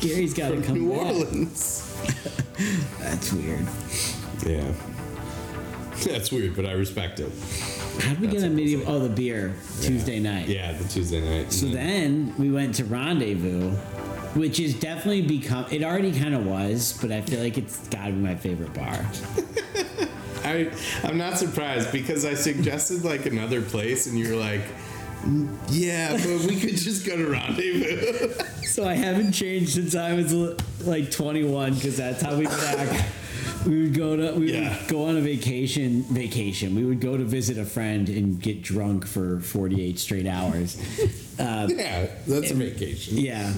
Gary's gotta from come New back. Orleans. That's weird. Yeah. That's weird, but I respect it. How'd we get a medieval? Oh, the beer Tuesday night. Yeah, the Tuesday night. So then we went to Rendezvous, which is definitely become. It already kind of was, but I feel like it's got to be my favorite bar. I I'm not surprised because I suggested like another place and you're like, "Mm, yeah, but we could just go to Rendezvous. So I haven't changed since I was like 21, because that's how we act. We would go to we Yeah. would go on a vacation. Vacation. We would go to visit a friend and get drunk for 48 straight hours. Uh, yeah, that's a vacation. Yeah.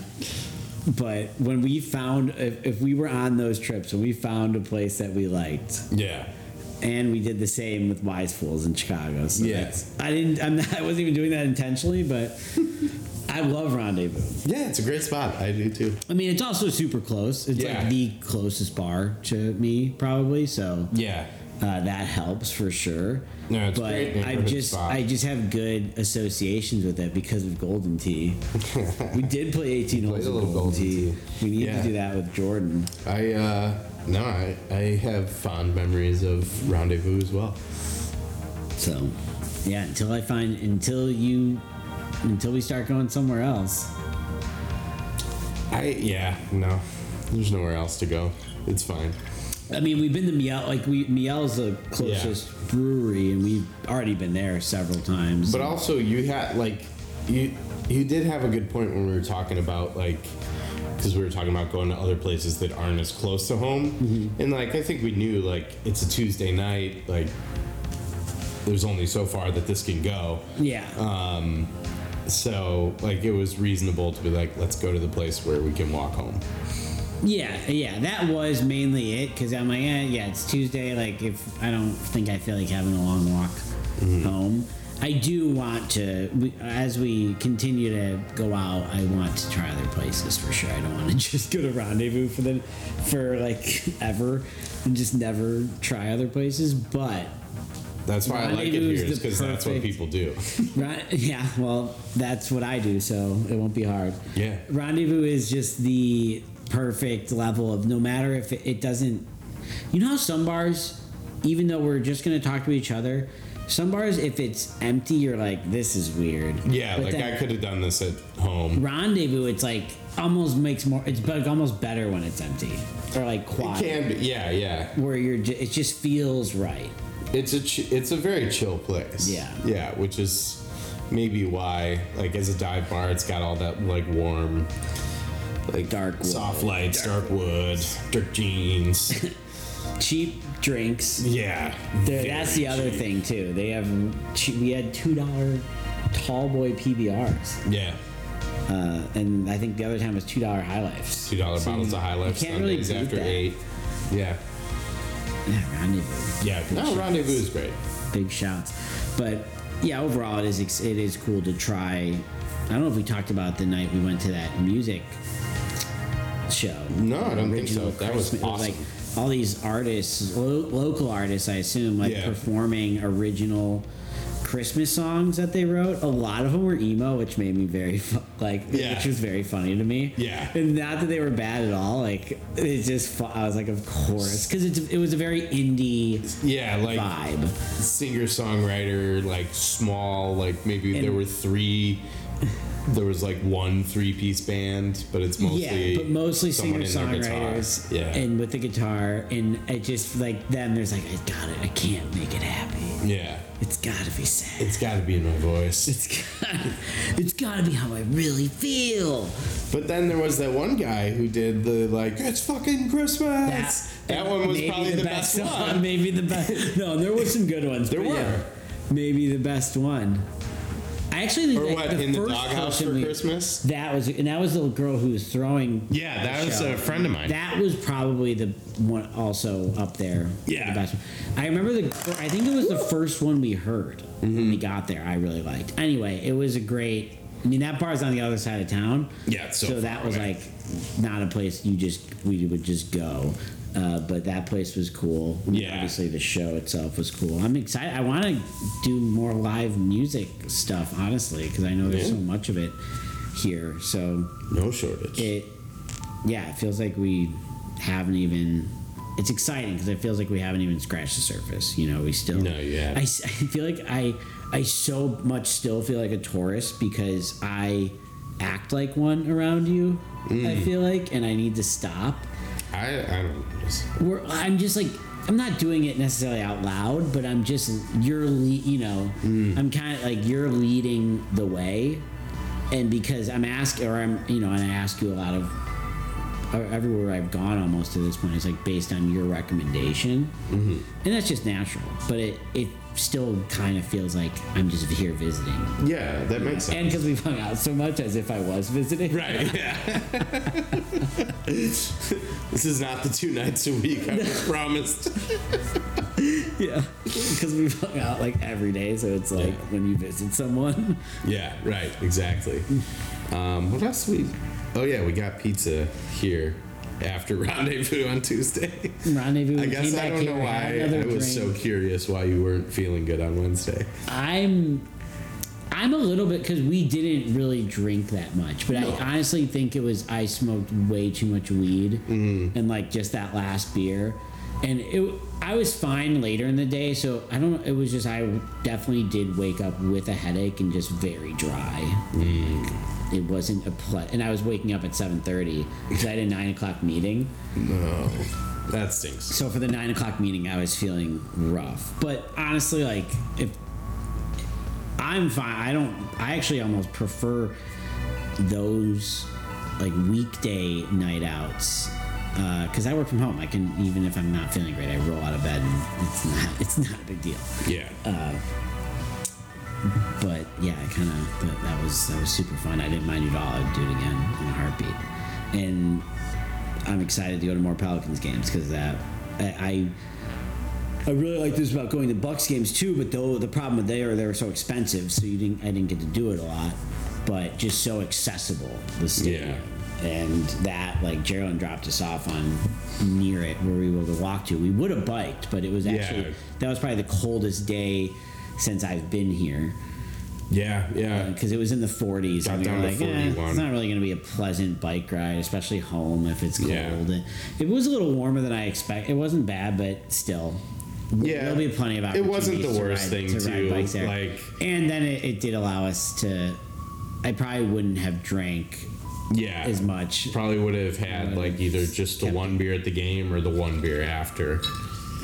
But when we found, if, if we were on those trips and we found a place that we liked, Yeah. and we did the same with Wise Fools in Chicago. So Yeah. that's- I didn't, I'm not, I wasn't even doing that intentionally, but I love Rendezvous. Yeah, it's a great spot. I do too. I mean, it's also super close. It's Yeah. like the closest bar to me, probably. So Yeah. Uh, that helps for sure. No, it's but great I just spot. I just have good associations with it because of Golden Tee. we did play 18 holes of Golden, Golden. Tee. We need Yeah. to do that with Jordan. I uh no, I, I have fond memories of Rendezvous as well. So, yeah, until I find until you until we start going somewhere else. I yeah no, there's nowhere else to go. It's fine. I mean, we've been to Miel. Like we, Miel's the closest brewery, and we've already been there several times. But also, you had like you you did have a good point when we were talking about like because we were talking about going to other places that aren't as close to home, and like I think we knew like it's a Tuesday night, like there's only so far that this can go. yeah, Um, so like it was reasonable to be like, let's go to the place where we can walk home. Yeah, yeah. That was mainly it because I'm like, eh, yeah, it's Tuesday. Like, if I don't think I feel like having a long walk home, I do want to. We, as we continue to go out, I want to try other places for sure. I don't want to just go to Rendezvous for the for like ever and just never try other places, but. That's why I like it here, is because that's what people do. Right? Yeah, well, that's what I do, so it won't be hard. Yeah. Rendezvous is just the perfect level of no matter if it, it doesn't. You know how some bars, even though we're just going to talk to each other, some bars, if it's empty, you're like, this is weird. Yeah, But like then I could have done this at home. Rendezvous, it's like almost makes more. It's like almost better when it's empty or like quiet. It can be, yeah, yeah. where you're. It just feels right. It's a ch- it's a very chill place. Yeah. yeah, which is maybe why like as a dive bar, it's got all that like warm, like Dark wood. soft lights, dark, wood, dark jeans. Cheap drinks. yeah, that's the very other thing too. They have che- we had two dollar tall boy PBRs, Yeah, uh, and I think the other time was two dollar High Lifes. two dollar bottles of High Life you can't really beat after that. eight. Yeah, Yeah, rendezvous, yeah. No, rendezvous is great. big shouts, but yeah, overall it is it is cool to try. I don't know if we talked about the night we went to that music show. No, I don't think so. That was Christmas- it awesome. like all these artists, lo- local artists, I assume, like Yeah. performing original Christmas songs that they wrote. A lot of them were emo, which made me very fu- like, Yeah. which was very funny to me. Yeah. and not that they were bad at all. Like it's just, fu- I was like, of course, because it was a very indie Yeah, like vibe. singer songwriter, like small, like maybe there were three. There was like one three piece band, but it's mostly yeah, but mostly singer in their guitar. songwriters. Yeah, and with the guitar, and it just like then there's like, I got it. I can't make it happy. yeah. It's got to be sad. It's got to be in my voice. It's got, it's got to be how I really feel. But then there was that one guy who did the like it's fucking Christmas. That, one was probably the, best, one. Maybe the best. No, there was some good ones. There were. yeah, maybe the best one. I actually think Or like, what the in the first doghouse person for we- Christmas? That was, and that was the girl who was throwing. Yeah, that the was show. a friend of mine. That was probably the one also up there. Yeah. the best. one. I remember the. I think it was the first one we heard Mm-hmm. when we got there. I really liked. Anyway, it was a great. I mean, that bar's on the other side of town. Yeah, it's so far that was away. like not a place you just we would just go. Uh, but that place was cool. Yeah. Obviously, the show itself was cool. I'm excited. I want to do more live music stuff, honestly, because I know there's Yeah. so much of it here. So No shortage. it yeah it feels like we haven't even it's exciting because it feels like we haven't even scratched the surface you know we still No, haven't. I, I feel like i i so much still feel like a tourist because i act like one around you i Mm. feel like and i need to stop I I don't just We're, i'm just like i'm not doing it necessarily out loud but i'm just you're le- you know Mm. i'm kind of like you're leading the way and because i'm asking or i'm you know and i ask you a lot of or everywhere I've gone almost to this point is like based on your recommendation, mm-hmm. and that's just natural. But it it still kind of feels like I'm just here visiting, yeah, that makes sense. and because we've hung out so much as if I was visiting. Right, yeah. this is not the two nights a week I was promised. Yeah, because we've hung out like every day, so it's like Yeah. when you visit someone. Yeah, right, exactly. Um, what else we? Oh yeah, we got pizza here after rendezvous on Tuesday. Rendezvous. I guess I don't know why I was so curious why you weren't feeling good on Wednesday. I'm I'm a little bit because we didn't really drink that much, but I honestly think it was I smoked way too much weed Mm-hmm. and like just that last beer, and it I was fine later in the day, so I don't. It was just I definitely did wake up with a headache and just very dry. Mm. It wasn't a ple- and I was waking up at seven thirty because I had a nine o'clock meeting. No, that stinks. So for the nine o'clock meeting, I was feeling rough. But honestly, like if I'm fine, I don't. I actually almost prefer those like weekday night outs Uh, because I work from home. I can even if I'm not feeling great, I roll out of bed and it's not it's not a big deal. Yeah. Uh, but yeah, I kind of that, that was that was super fun. I didn't mind it at all. I'd do it again in a heartbeat. And I'm excited to go to more Pelicans games because that I. I I really like this about going to Bucks games too, but though the problem with they are they were so expensive, so you didn't I didn't get to do it a lot, but just so accessible the stadium. And that like Geraldine dropped us off on near it where we were able to walk to. We would have biked, but it was actually Yeah. that was probably the coldest day since I've been here yeah. Yeah. because it was in the 40s Got and we were to like, eh, it's not really going to be a pleasant bike ride, especially home if it's cold. Yeah. It was a little warmer than I expect. It wasn't bad, but still. Yeah. There'll be plenty of It wasn't the to worst ride- thing, to too, like- and then it, it did allow us to. I probably wouldn't have drank Yeah. as much. Probably would have had like either just the one beer at the game or the one beer after.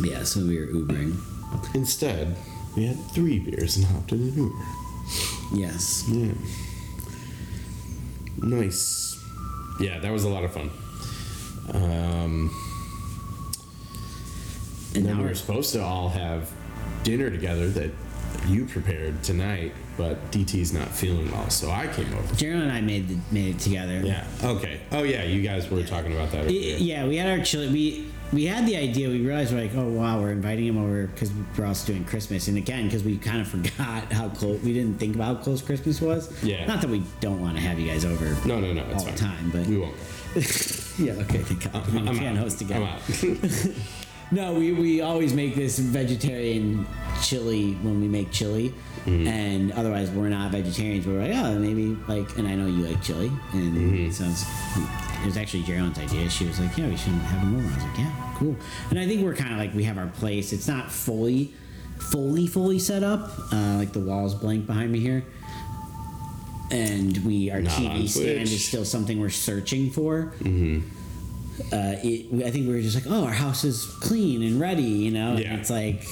Yeah, so we were Ubering. Instead, we had three beers and hopped in an Uber. Yes. Yeah. Nice. Yeah, that was a lot of fun. Um, And then we were supposed to all have dinner together that you prepared tonight, but DT's not feeling well, so I came over. Gerald and I made the, made it together. Yeah. Okay. Oh yeah, you guys were talking about that. Earlier. Yeah, we had our chili. We we had the idea. We realized we're like, oh wow, we're inviting him over because we're also doing Christmas, and again because we kind of forgot how close. We didn't think about how close Christmas was. Yeah. Not that we don't want to have you guys over. No, no, no. It's all the fine. time, but we won't. yeah, okay. Thank God. we I'm can't out. host I'm again. out. No, we, we always make this vegetarian chili when we make chili, Mm-hmm. and otherwise we're not vegetarians. We're like, oh, maybe like, and I know you like chili, and Mm-hmm. it sounds. It was actually Geraldine's idea. She was like, yeah, we should have him over. I was like, yeah, cool. And I think we're kind of like we have our place. It's not fully, fully, fully set up. Uh, like the walls blank behind me here. And we our Not TV stand is still something we're searching for uh, it, I think we were just like, oh, our house is clean and ready, you know. Yeah. And it's like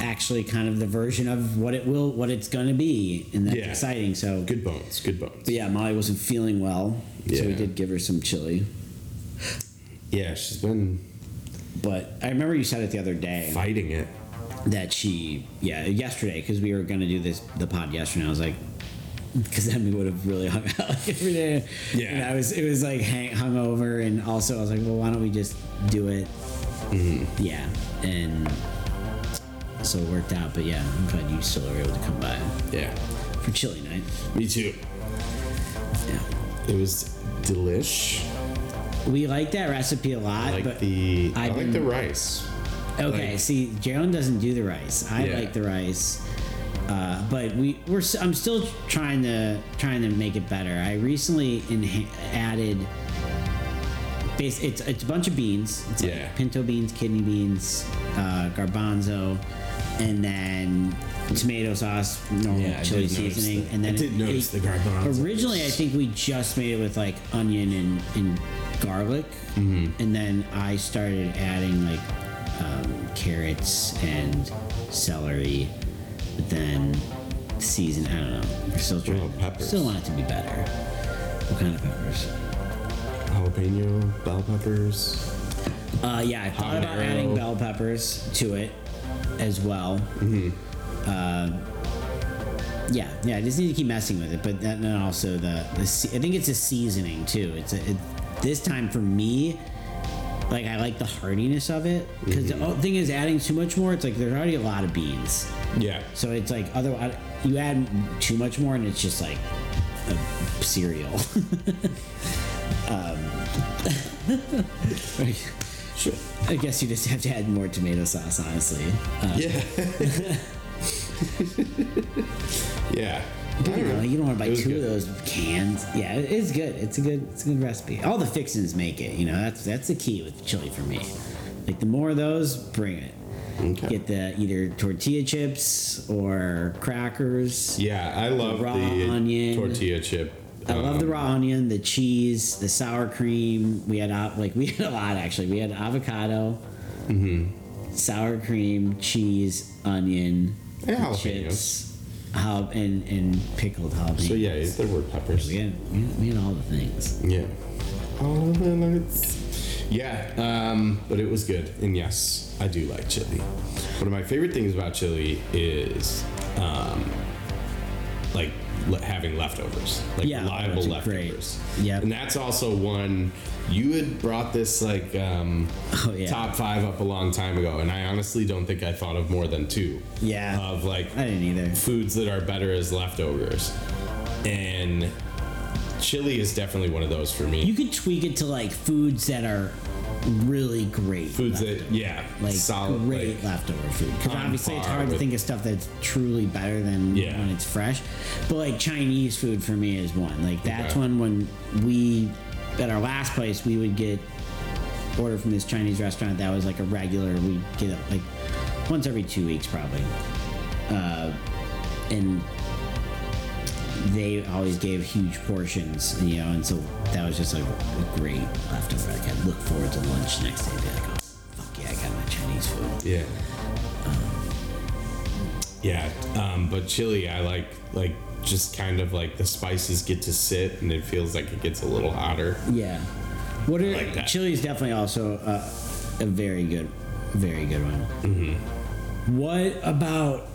actually kind of the version of what it will, what it's going to be, and that's Yeah. exciting. So, good bones. Good bones. but yeah, Molly wasn't feeling well, so we did give her some chili. Yeah, she's been But I remember you said it the other day fighting it. that she, yeah, yesterday because we were going to do this the pod yesterday. I was like. Because then we would have really hung out like every day. Yeah. And I was, it was like hang, hungover, and also I was like, well, why don't we just do it Mm-hmm. Yeah, and so it worked out. But yeah, I'm glad you still were able to come by Yeah, for chili night. me too. Yeah, It was delish. we like that recipe a lot. I like but the. I I've like been- the rice. okay, like- see, Jaron doesn't do the rice. I Yeah. like the rice. Uh, but we we're I'm still trying to trying to make it better. I recently inha- added. Base, it's it's a bunch of beans. It's like Yeah. pinto beans, kidney beans, uh, garbanzo, and then tomato sauce, normal Yeah, chili seasoning, that. and then I did it- notice it- the garbanzo. Originally, I think we just made it with like onion and, and garlic, Mm-hmm. and then I started adding like um, carrots and celery, but then season. I don't know. We're still trying. Oh, peppers. Still want it to be better. What kind of peppers? Jalapeno, bell peppers. Uh, yeah, I thought about Habanero. adding bell peppers to it as well. Mm-hmm. Uh, yeah, yeah. I just need to keep messing with it, but then also the, the se- I think it's a seasoning too. It's a, it, this time for me. Like I like the hardiness of it because Mm-hmm. the thing is adding too much more. It's like there's already a lot of beans, Yeah. so it's like otherwise you add too much more and it's just like a cereal. um, Sure. I guess you just have to add more tomato sauce, honestly. Uh, Yeah. yeah. I you, don't know, you don't want to buy two good. of those cans. Yeah, it's good. It's a good. It's a good recipe. All the fixins make it. You know, that's that's the key with chili for me. Like the more of those, bring it. Okay. Get the either tortilla chips or crackers. Yeah, I love raw the onion. tortilla chip. I love the um, raw onion, the cheese, the sour cream. We had like we had a lot actually. We had avocado, Mm-hmm. sour cream, cheese, onion, And jalapenos. chips, jal- and and pickled jalapenos. So yeah, there were peppers. we had, we had we had all the things. Yeah. All the nuggets. Yeah, um, but it was good. And yes, I do like chili. One of my favorite things about chili is um, like le- having leftovers, like Yeah, reliable great. leftovers. Yep. And that's also one you had brought this like um, Oh, yeah. top five up a long time ago, and I honestly don't think I thought of more than two. Yeah. Of like I didn't either. foods that are better as leftovers. And chili is definitely one of those for me. You could tweak it to like foods that are really great. foods leftovers. that, yeah, like solid. great like- leftover food. Because obviously it's hard to think of stuff that's truly better than Yeah. when it's fresh. But like Chinese food for me is one. Like that's Okay. one when we at our last place we would get order from this Chinese restaurant that was like a regular. We get it like once every two weeks probably, uh, and they always gave huge portions, you know, and so that was just like a great leftover. Like I look forward to lunch next day, and be like, oh, fuck yeah, I got my Chinese food. Yeah. Yeah, um, but chili, I like like just kind of like the spices get to sit and it feels like it gets a little hotter. Yeah. What are like chili is definitely also a, a very good, very good one. Mm-hmm. What about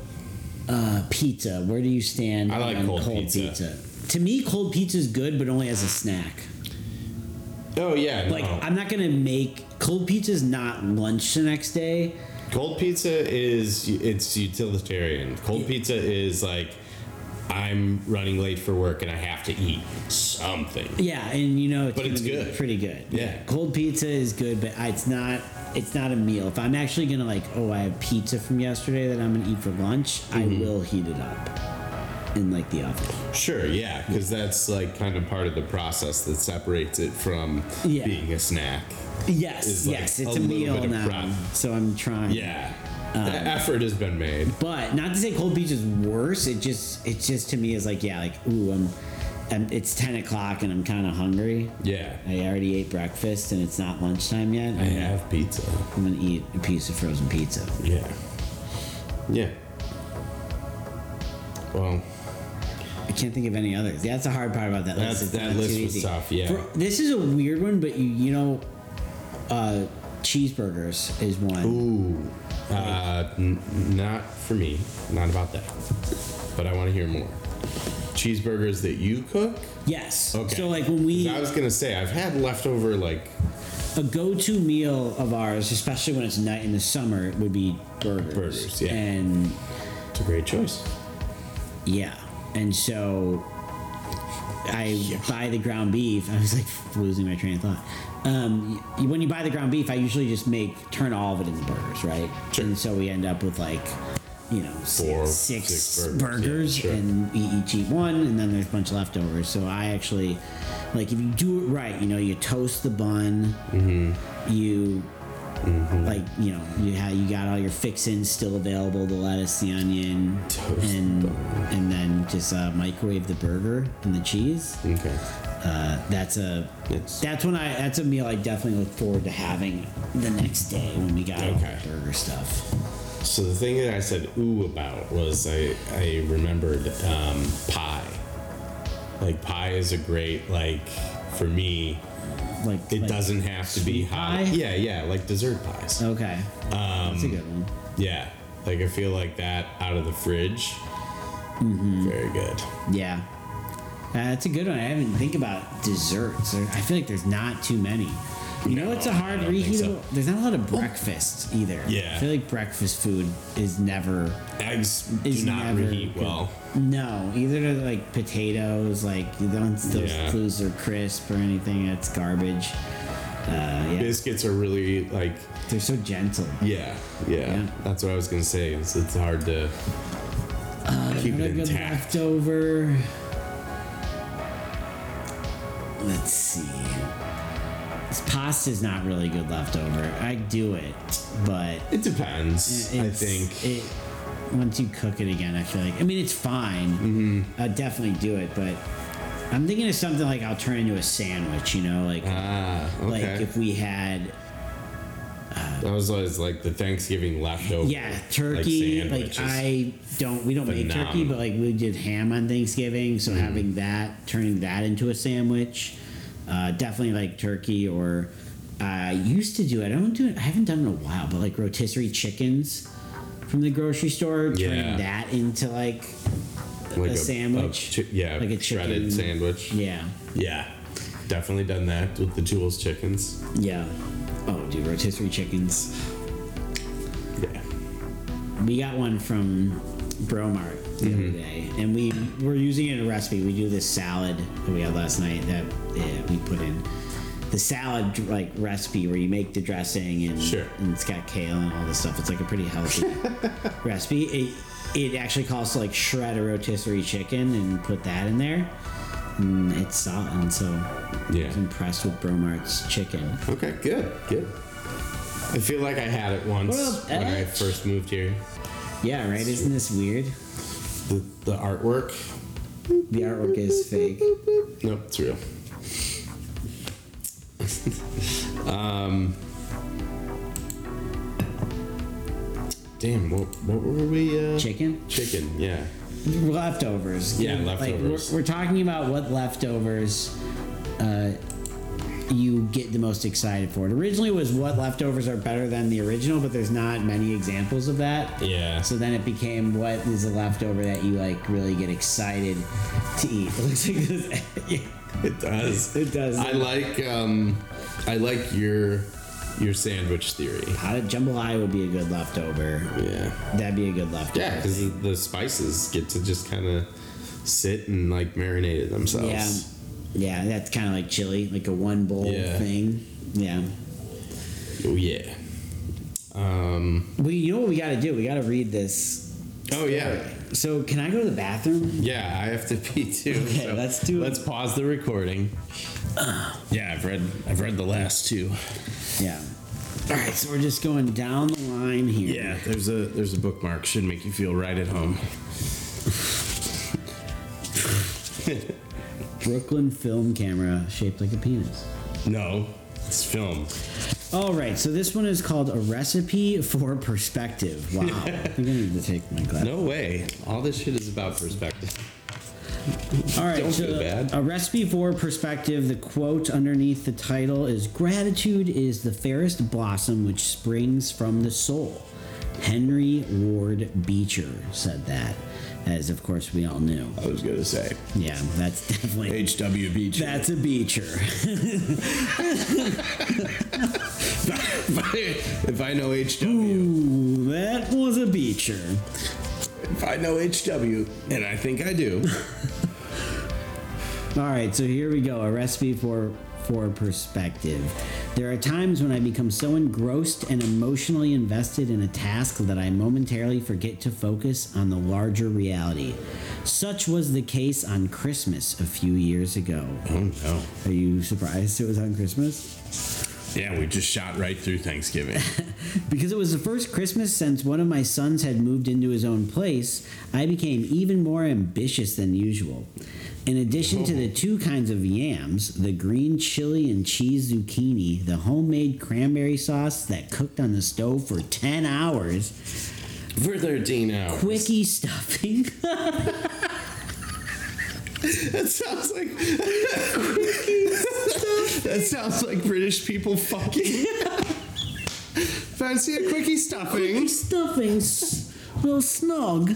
uh, pizza? Where do you stand? I like on cold pizza. To me, cold pizza is good, but only as a snack. Oh yeah, Like no. I'm not gonna make cold pizza is not lunch the next day. cold pizza is it's utilitarian. Cold pizza is like I'm running late for work and I have to eat something. Yeah, and you know it's, But it's good. pretty good. Yeah. cold pizza is good, but it's not. It's not a meal. If I'm actually gonna like, oh, I have pizza from yesterday that I'm gonna eat for lunch, Mm-hmm. I will heat it up in like the oven. Sure, yeah, because that's like kind of part of the process that separates it from Yeah. being a snack. Yes, like yes, it's a, little meal now. prep. So I'm trying. Yeah, the effort has been made. But not to say cold pizza is worse. It just, it just to me is like, yeah, like, ooh, I'm, I'm it's ten o'clock and I'm kind of hungry. Yeah, I already ate breakfast and it's not lunchtime yet. I have pizza. I'm gonna eat a piece of frozen pizza. Yeah, yeah. Well, I can't think of any others. That's the hard part about that That's- list. That list was easy. tough, yeah. For- this is a weird one, but you you know, uh, cheeseburgers is one. ooh, uh, n- not for me. Not about that. But I want to hear more. Cheeseburgers that you cook. Yes. Okay. So like when we I was gonna say I've had leftover like a go-to meal of ours, especially when it's night in the summer, it would be burgers. Burgers, yeah. And it's a great choice. yeah, and so I buy the ground beef. I was like losing my train of thought. Um, when you buy the ground beef, I usually just make turn all of it into burgers, right? Sure. And so we end up with like, you know, Four, six, six burgers, burgers, yeah, sure. and we each eat one, and then there's a bunch left over. So I actually, like, if you do it right, you know, you toast the bun, Mm-hmm. you like you know you have you got all your fixins still available the lettuce the onion Toast and bun. and then just uh, microwave the burger and the cheese Okay. uh, that's a It's- that's when i that's a meal i definitely look forward to having the next day when we got all the burger stuff So the thing that I said ooh about was I I remembered um, pie. Like pie is a great like for me. like It like doesn't have to be hot. pie? Yeah, yeah, like dessert pies. okay that's a good one Yeah, like I feel like that out of the fridge. Very good. yeah Uh, that's a good one. I haven't think about desserts. I feel like there's not too many. You know, No, it's a hard don't think reheatable. so. There's not a lot of breakfast either. Yeah. I feel like breakfast food is never Eggs is do not never reheat good. well. No, either to like potatoes, like don't those Yeah. foods are crisp or anything. That's garbage. Uh, yeah, Biscuits are really like they're so gentle. yeah, yeah. Yeah. That's what I was gonna say. Is it's hard to keep Another it good intact. leftover. Let's see. Pasta's not really good leftover. I do it, but It depends. I it's- think. it once you cook it again, I feel like I mean it's fine. Mm-hmm. I'd definitely do it, but I'm thinking of something like I'll turn into a sandwich. You know, like ah, okay. like if we had that was always like the Thanksgiving leftover. yeah turkey. Like, sandwiches. I don't we don't make turkey, Phenomenal. but like we did ham on Thanksgiving, so having that turning that into a sandwich, uh, definitely like turkey or. I used to do it. I don't do it. I haven't done it in a while, but like rotisserie chickens from the grocery store, turning that into like like a sandwich, chi- yeah, like a shredded chicken- sandwich. yeah, Yeah, definitely done that with the Jewel's chickens. yeah. Oh, dude, rotisserie chickens. Yeah. We got one from Breaux Mart the other mm-hmm. day, and we were using it in a recipe. We do this salad that we had last night that yeah, we put in the salad like recipe where you make the dressing and, Sure. and it's got kale and all this stuff. It's like a pretty healthy recipe. It it actually calls to like shred a rotisserie chicken and put that in there. And it's solid, and so yeah. I was impressed with Breaux Mart's chicken. Okay, good, good. I feel like I had it once Well, when I first moved here. Yeah, right. Isn't this weird? The, the artwork, The artwork is fake. nope, it's real. um, damn, what, what were we? Uh, Chicken. Chicken, yeah. leftovers. Yeah, Like, leftovers. we're, we're talking about what leftovers uh, you get the most excited for. It originally was what leftovers are better than the original, but there's not many examples of that. Yeah. So then it became what is a leftover that you like really get excited to eat. It looks like this. yeah, It does. It does. I like um, I like your your sandwich theory. Potted jambalaya would be a good leftover. Yeah. That'd be a good leftover. Yeah, because the spices get to just kind of sit and like marinate it themselves. yeah, yeah, that's kind of like chili, like a one bowl Yeah. thing. Yeah. Oh yeah. Um. Well, you know what we got to do? We got to read this. Oh yeah. So, can I go to the bathroom? Yeah, I have to pee too. Okay, so let's do it. Let's pause the recording. Yeah, I've read I've read the last two. Yeah. All right, so we're just going down the line here. Yeah, there's a there's a bookmark. Should make you feel right at home. Brooklyn film camera shaped like a penis. No, it's film. All right, so this one is called A Recipe for Perspective. Wow. I think I need to take my glass. No way. All this shit is about perspective. All right, Don't so feel bad. A Recipe for Perspective, the quote underneath the title is Gratitude is the fairest blossom which springs from the soul. Henry Ward Beecher said that, as of course we all knew. I was gonna say Yeah, that's definitely. H.W. Beach. That's a Beecher. if, I, if I know H.W. Ooh, that was a Beecher. If I know H.W. and I think I do. All right, so here we go. A recipe for for perspective. There are times when I become so engrossed and emotionally invested in a task that I momentarily forget to focus on the larger reality. Such was the case on Christmas a few years ago. Oh no. Are you surprised it was on Christmas? Yeah, we just shot right through Thanksgiving. Because it was the first Christmas since one of my sons had moved into his own place, I became even more ambitious than usual. In addition to the two kinds of yams, the green chili and cheese zucchini, the homemade cranberry sauce that cooked on the stove for 10 hours, For 13 hours. quickie stuffing, That sounds like. that sounds like British people fucking. Fancy a quickie stuffing? stuffing, s- real snug.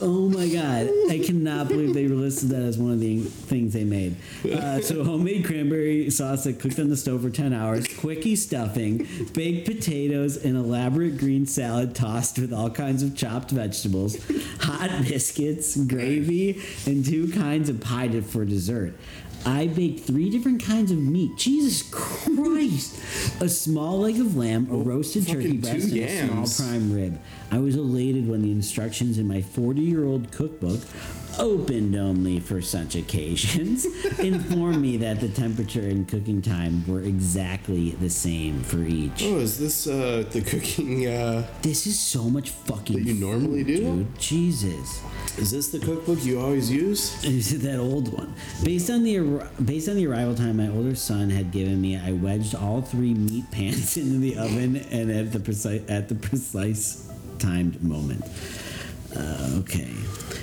Oh my god! I cannot believe they listed that as one of the things they made. Uh, so homemade cranberry sauce that cooked on the stove for ten hours, quickie stuffing, baked potatoes, an elaborate green salad tossed with all kinds of chopped vegetables, hot biscuits, gravy, and two kinds of pie for dessert. I baked three different kinds of meat. Jesus Christ! A small leg of lamb, a oh, roasted turkey two breast, and a small yams. prime rib. I was elated when the instructions in my 40 year old cookbook opened only for such occasions, informed me that the temperature and cooking time were exactly the same for each. Oh, is this uh, the cooking? Uh, This is so much fucking. That you normally food, do? dude. Jesus. is this the cookbook you always use? Is it that old one? Based on the ar- based on the arrival time my older son had given me, I wedged all three meat pans into the oven and at the precise at the precise timed moment. Uh, okay.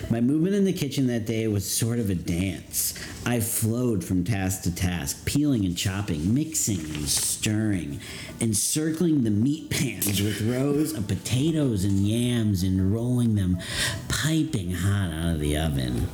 My movement in the kitchen that day was sort of a dance. I flowed from task to task, peeling and chopping, mixing and stirring, encircling the meat pans with rows of potatoes and yams and rolling them piping hot out of the oven.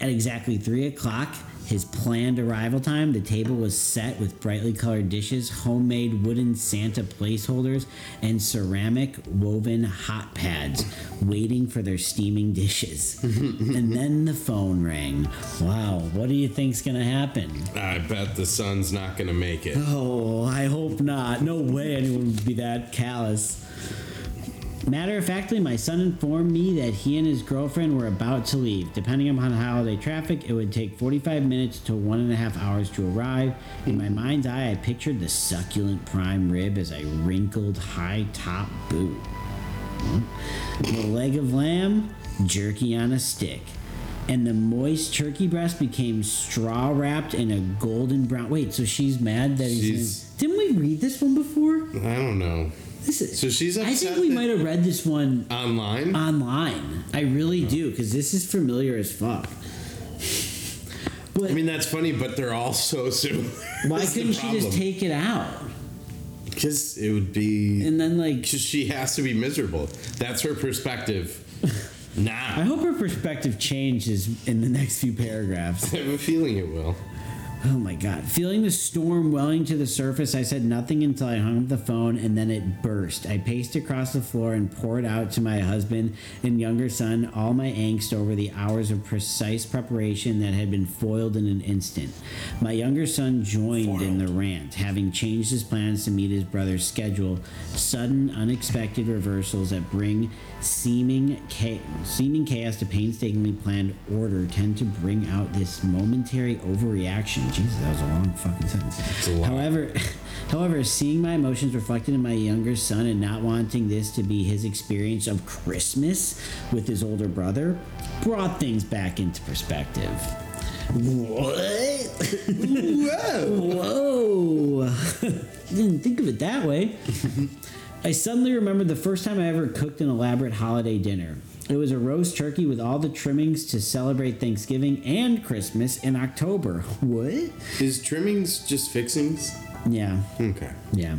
At exactly 3 o'clock, his planned arrival time, the table was set with brightly colored dishes, homemade wooden Santa placeholders, and ceramic woven hot pads waiting for their steaming dishes. and then the phone rang. Wow, what do you think's gonna happen? I bet the son's not gonna make it. Oh, I hope not. No way anyone would be that callous. Matter of factly, my son informed me that he and his girlfriend were about to leave. Depending upon holiday traffic, it would take 45 minutes to one and a half hours to arrive. In my mind's eye, I pictured the succulent prime rib as a wrinkled high top boot. The leg of lamb, jerky on a stick. And the moist turkey breast became straw wrapped in a golden brown. Wait, so she's mad that he's. She's- Didn't we read this one before? I don't know. This is, So she's I think we might have read this one Online? online. I really oh. do, because this is familiar as fuck. But I mean, that's funny, but they're all so similar. why couldn't she just take it out? Because it would be. And then, like, Because she has to be miserable. That's her perspective. Nah. I hope her perspective changes in the next few paragraphs. I have a feeling it will. Oh my god. Feeling the storm welling to the surface, I said nothing until I hung up the phone and then it burst. I paced across the floor and poured out to my husband and younger son all my angst over the hours of precise preparation that had been foiled in an instant. My younger son joined in the rant, having changed his plans to meet his brother's schedule. Sudden, unexpected reversals that bring seeming cha- seeming chaos to painstakingly planned order tend to bring out this momentary overreaction. Jesus, that was a long fucking sentence. However, however, seeing my emotions reflected in my younger son and not wanting this to be his experience of Christmas with his older brother brought things back into perspective. What? Whoa! Whoa! Didn't think of it that way. I suddenly remembered the first time I ever cooked an elaborate holiday dinner. It was a roast turkey with all the trimmings to celebrate Thanksgiving and Christmas in October. What? Is trimmings just fixings? Yeah, Okay. yeah.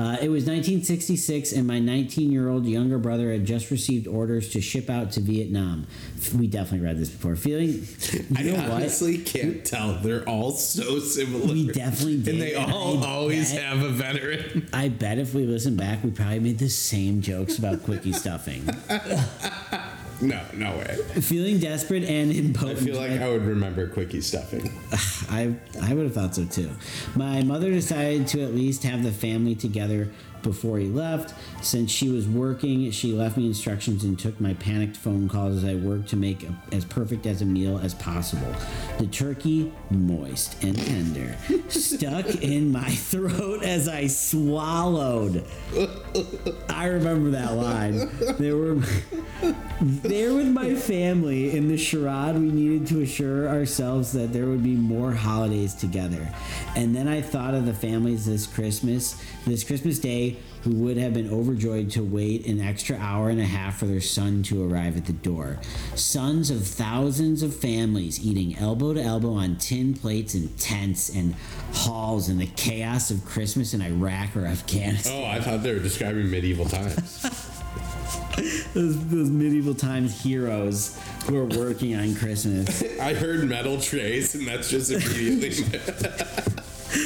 Uh, it was 1966, and my 19 year old younger brother had just received orders to ship out to Vietnam. We definitely read this before. Feeling, you know I what? honestly can't tell. They're all so similar. We definitely did. And they all I always bet- have a veteran. I bet if we listen back, we probably made the same jokes about quickie stuffing. No, no way. Feeling desperate and impotent. I feel like I would remember quickie stuffing. I I would have thought so too. My mother decided to at least have the family together before he left. Since she was working, she left me instructions and took my panicked phone calls as I worked to make a, as perfect as a meal as possible. The turkey, moist and tender, stuck in my throat as I swallowed. I remember that line. There were there with my family in the charade we needed to assure ourselves that there would be more holidays together and then i thought of the families this christmas this christmas day who would have been overjoyed to wait an extra hour and a half for their son to arrive at the door sons of thousands of families eating elbow to elbow on tin plates in tents and halls in the chaos of christmas in iraq or afghanistan Oh, I thought they were describing medieval times. those, those medieval times heroes who are working on christmas I heard metal trays, and that's just immediately.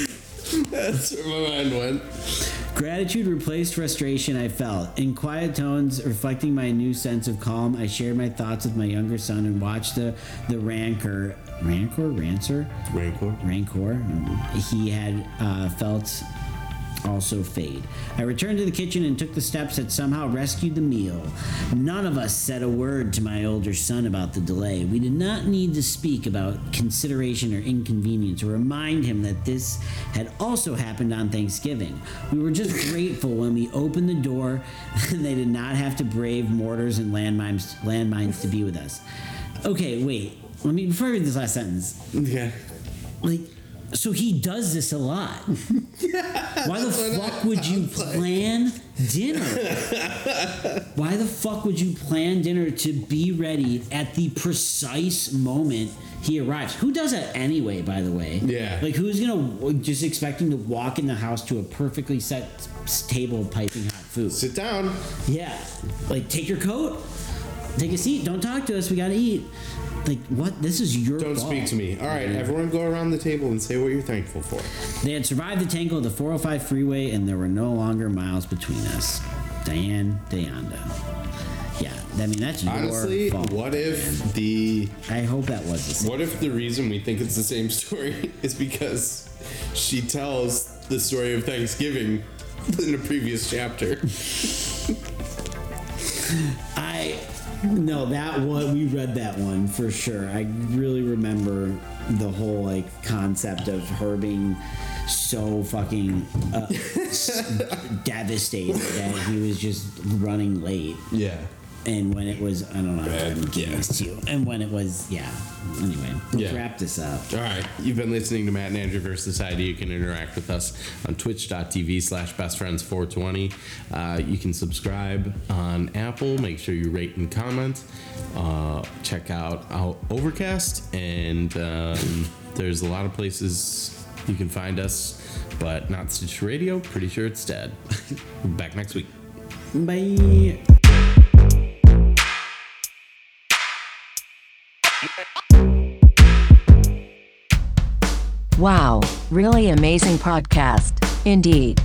that's where my mind went. Gratitude replaced frustration I felt. In quiet tones, reflecting my new sense of calm, I shared my thoughts with my younger son and watched the, the rancor, rancor, rancer, Rancor. rancor he had uh, felt also fade. I returned to the kitchen and took the steps that somehow rescued the meal. None of us said a word to my older son about the delay. We did not need to speak about consideration or inconvenience or remind him that this had also happened on Thanksgiving. We were just grateful when we opened the door and they did not have to brave mortars and landmines, landmines to be with us. Okay, wait. Let me before I read this last sentence Yeah. like so he does this a lot. Why the fuck would you plan dinner? Why the fuck would you plan dinner to be ready at the precise moment he arrives? Who does that anyway, by the way? Yeah. Like who's gonna just expecting to walk in the house to a perfectly set table of piping hot food? Sit down. Yeah. Like take your coat, take a seat, don't talk to us, we gotta eat. Like what? This is your Don't fault. speak to me. All right, everyone go around the table and say what you're thankful for. They had survived the tangle of the 405 freeway and there were no longer miles between us. Diane Deonda. Yeah, I mean, that's your Honestly, fault. what if the I hope that was the same. what if the reason we think it's the same story is because she tells the story of Thanksgiving in a previous chapter? I no, that one we read that one for sure. I really remember the whole like concept of her being so fucking uh, s- devastated that he was just running late. Yeah. And when it was, I don't know, Bad I'm this you. And when it was, yeah. Anyway, let's Yeah. wrap this up. All right, you've been listening to Matt and Andrew versus Society. You can interact with us on twitch.tv slash bestfriends420. Uh, you can subscribe on Apple. Make sure you rate and comment. Uh, check out our Overcast, and um, there's a lot of places you can find us, but not Stitch Radio. Pretty sure it's dead. Back next week. Bye. Wow, really amazing podcast. Indeed.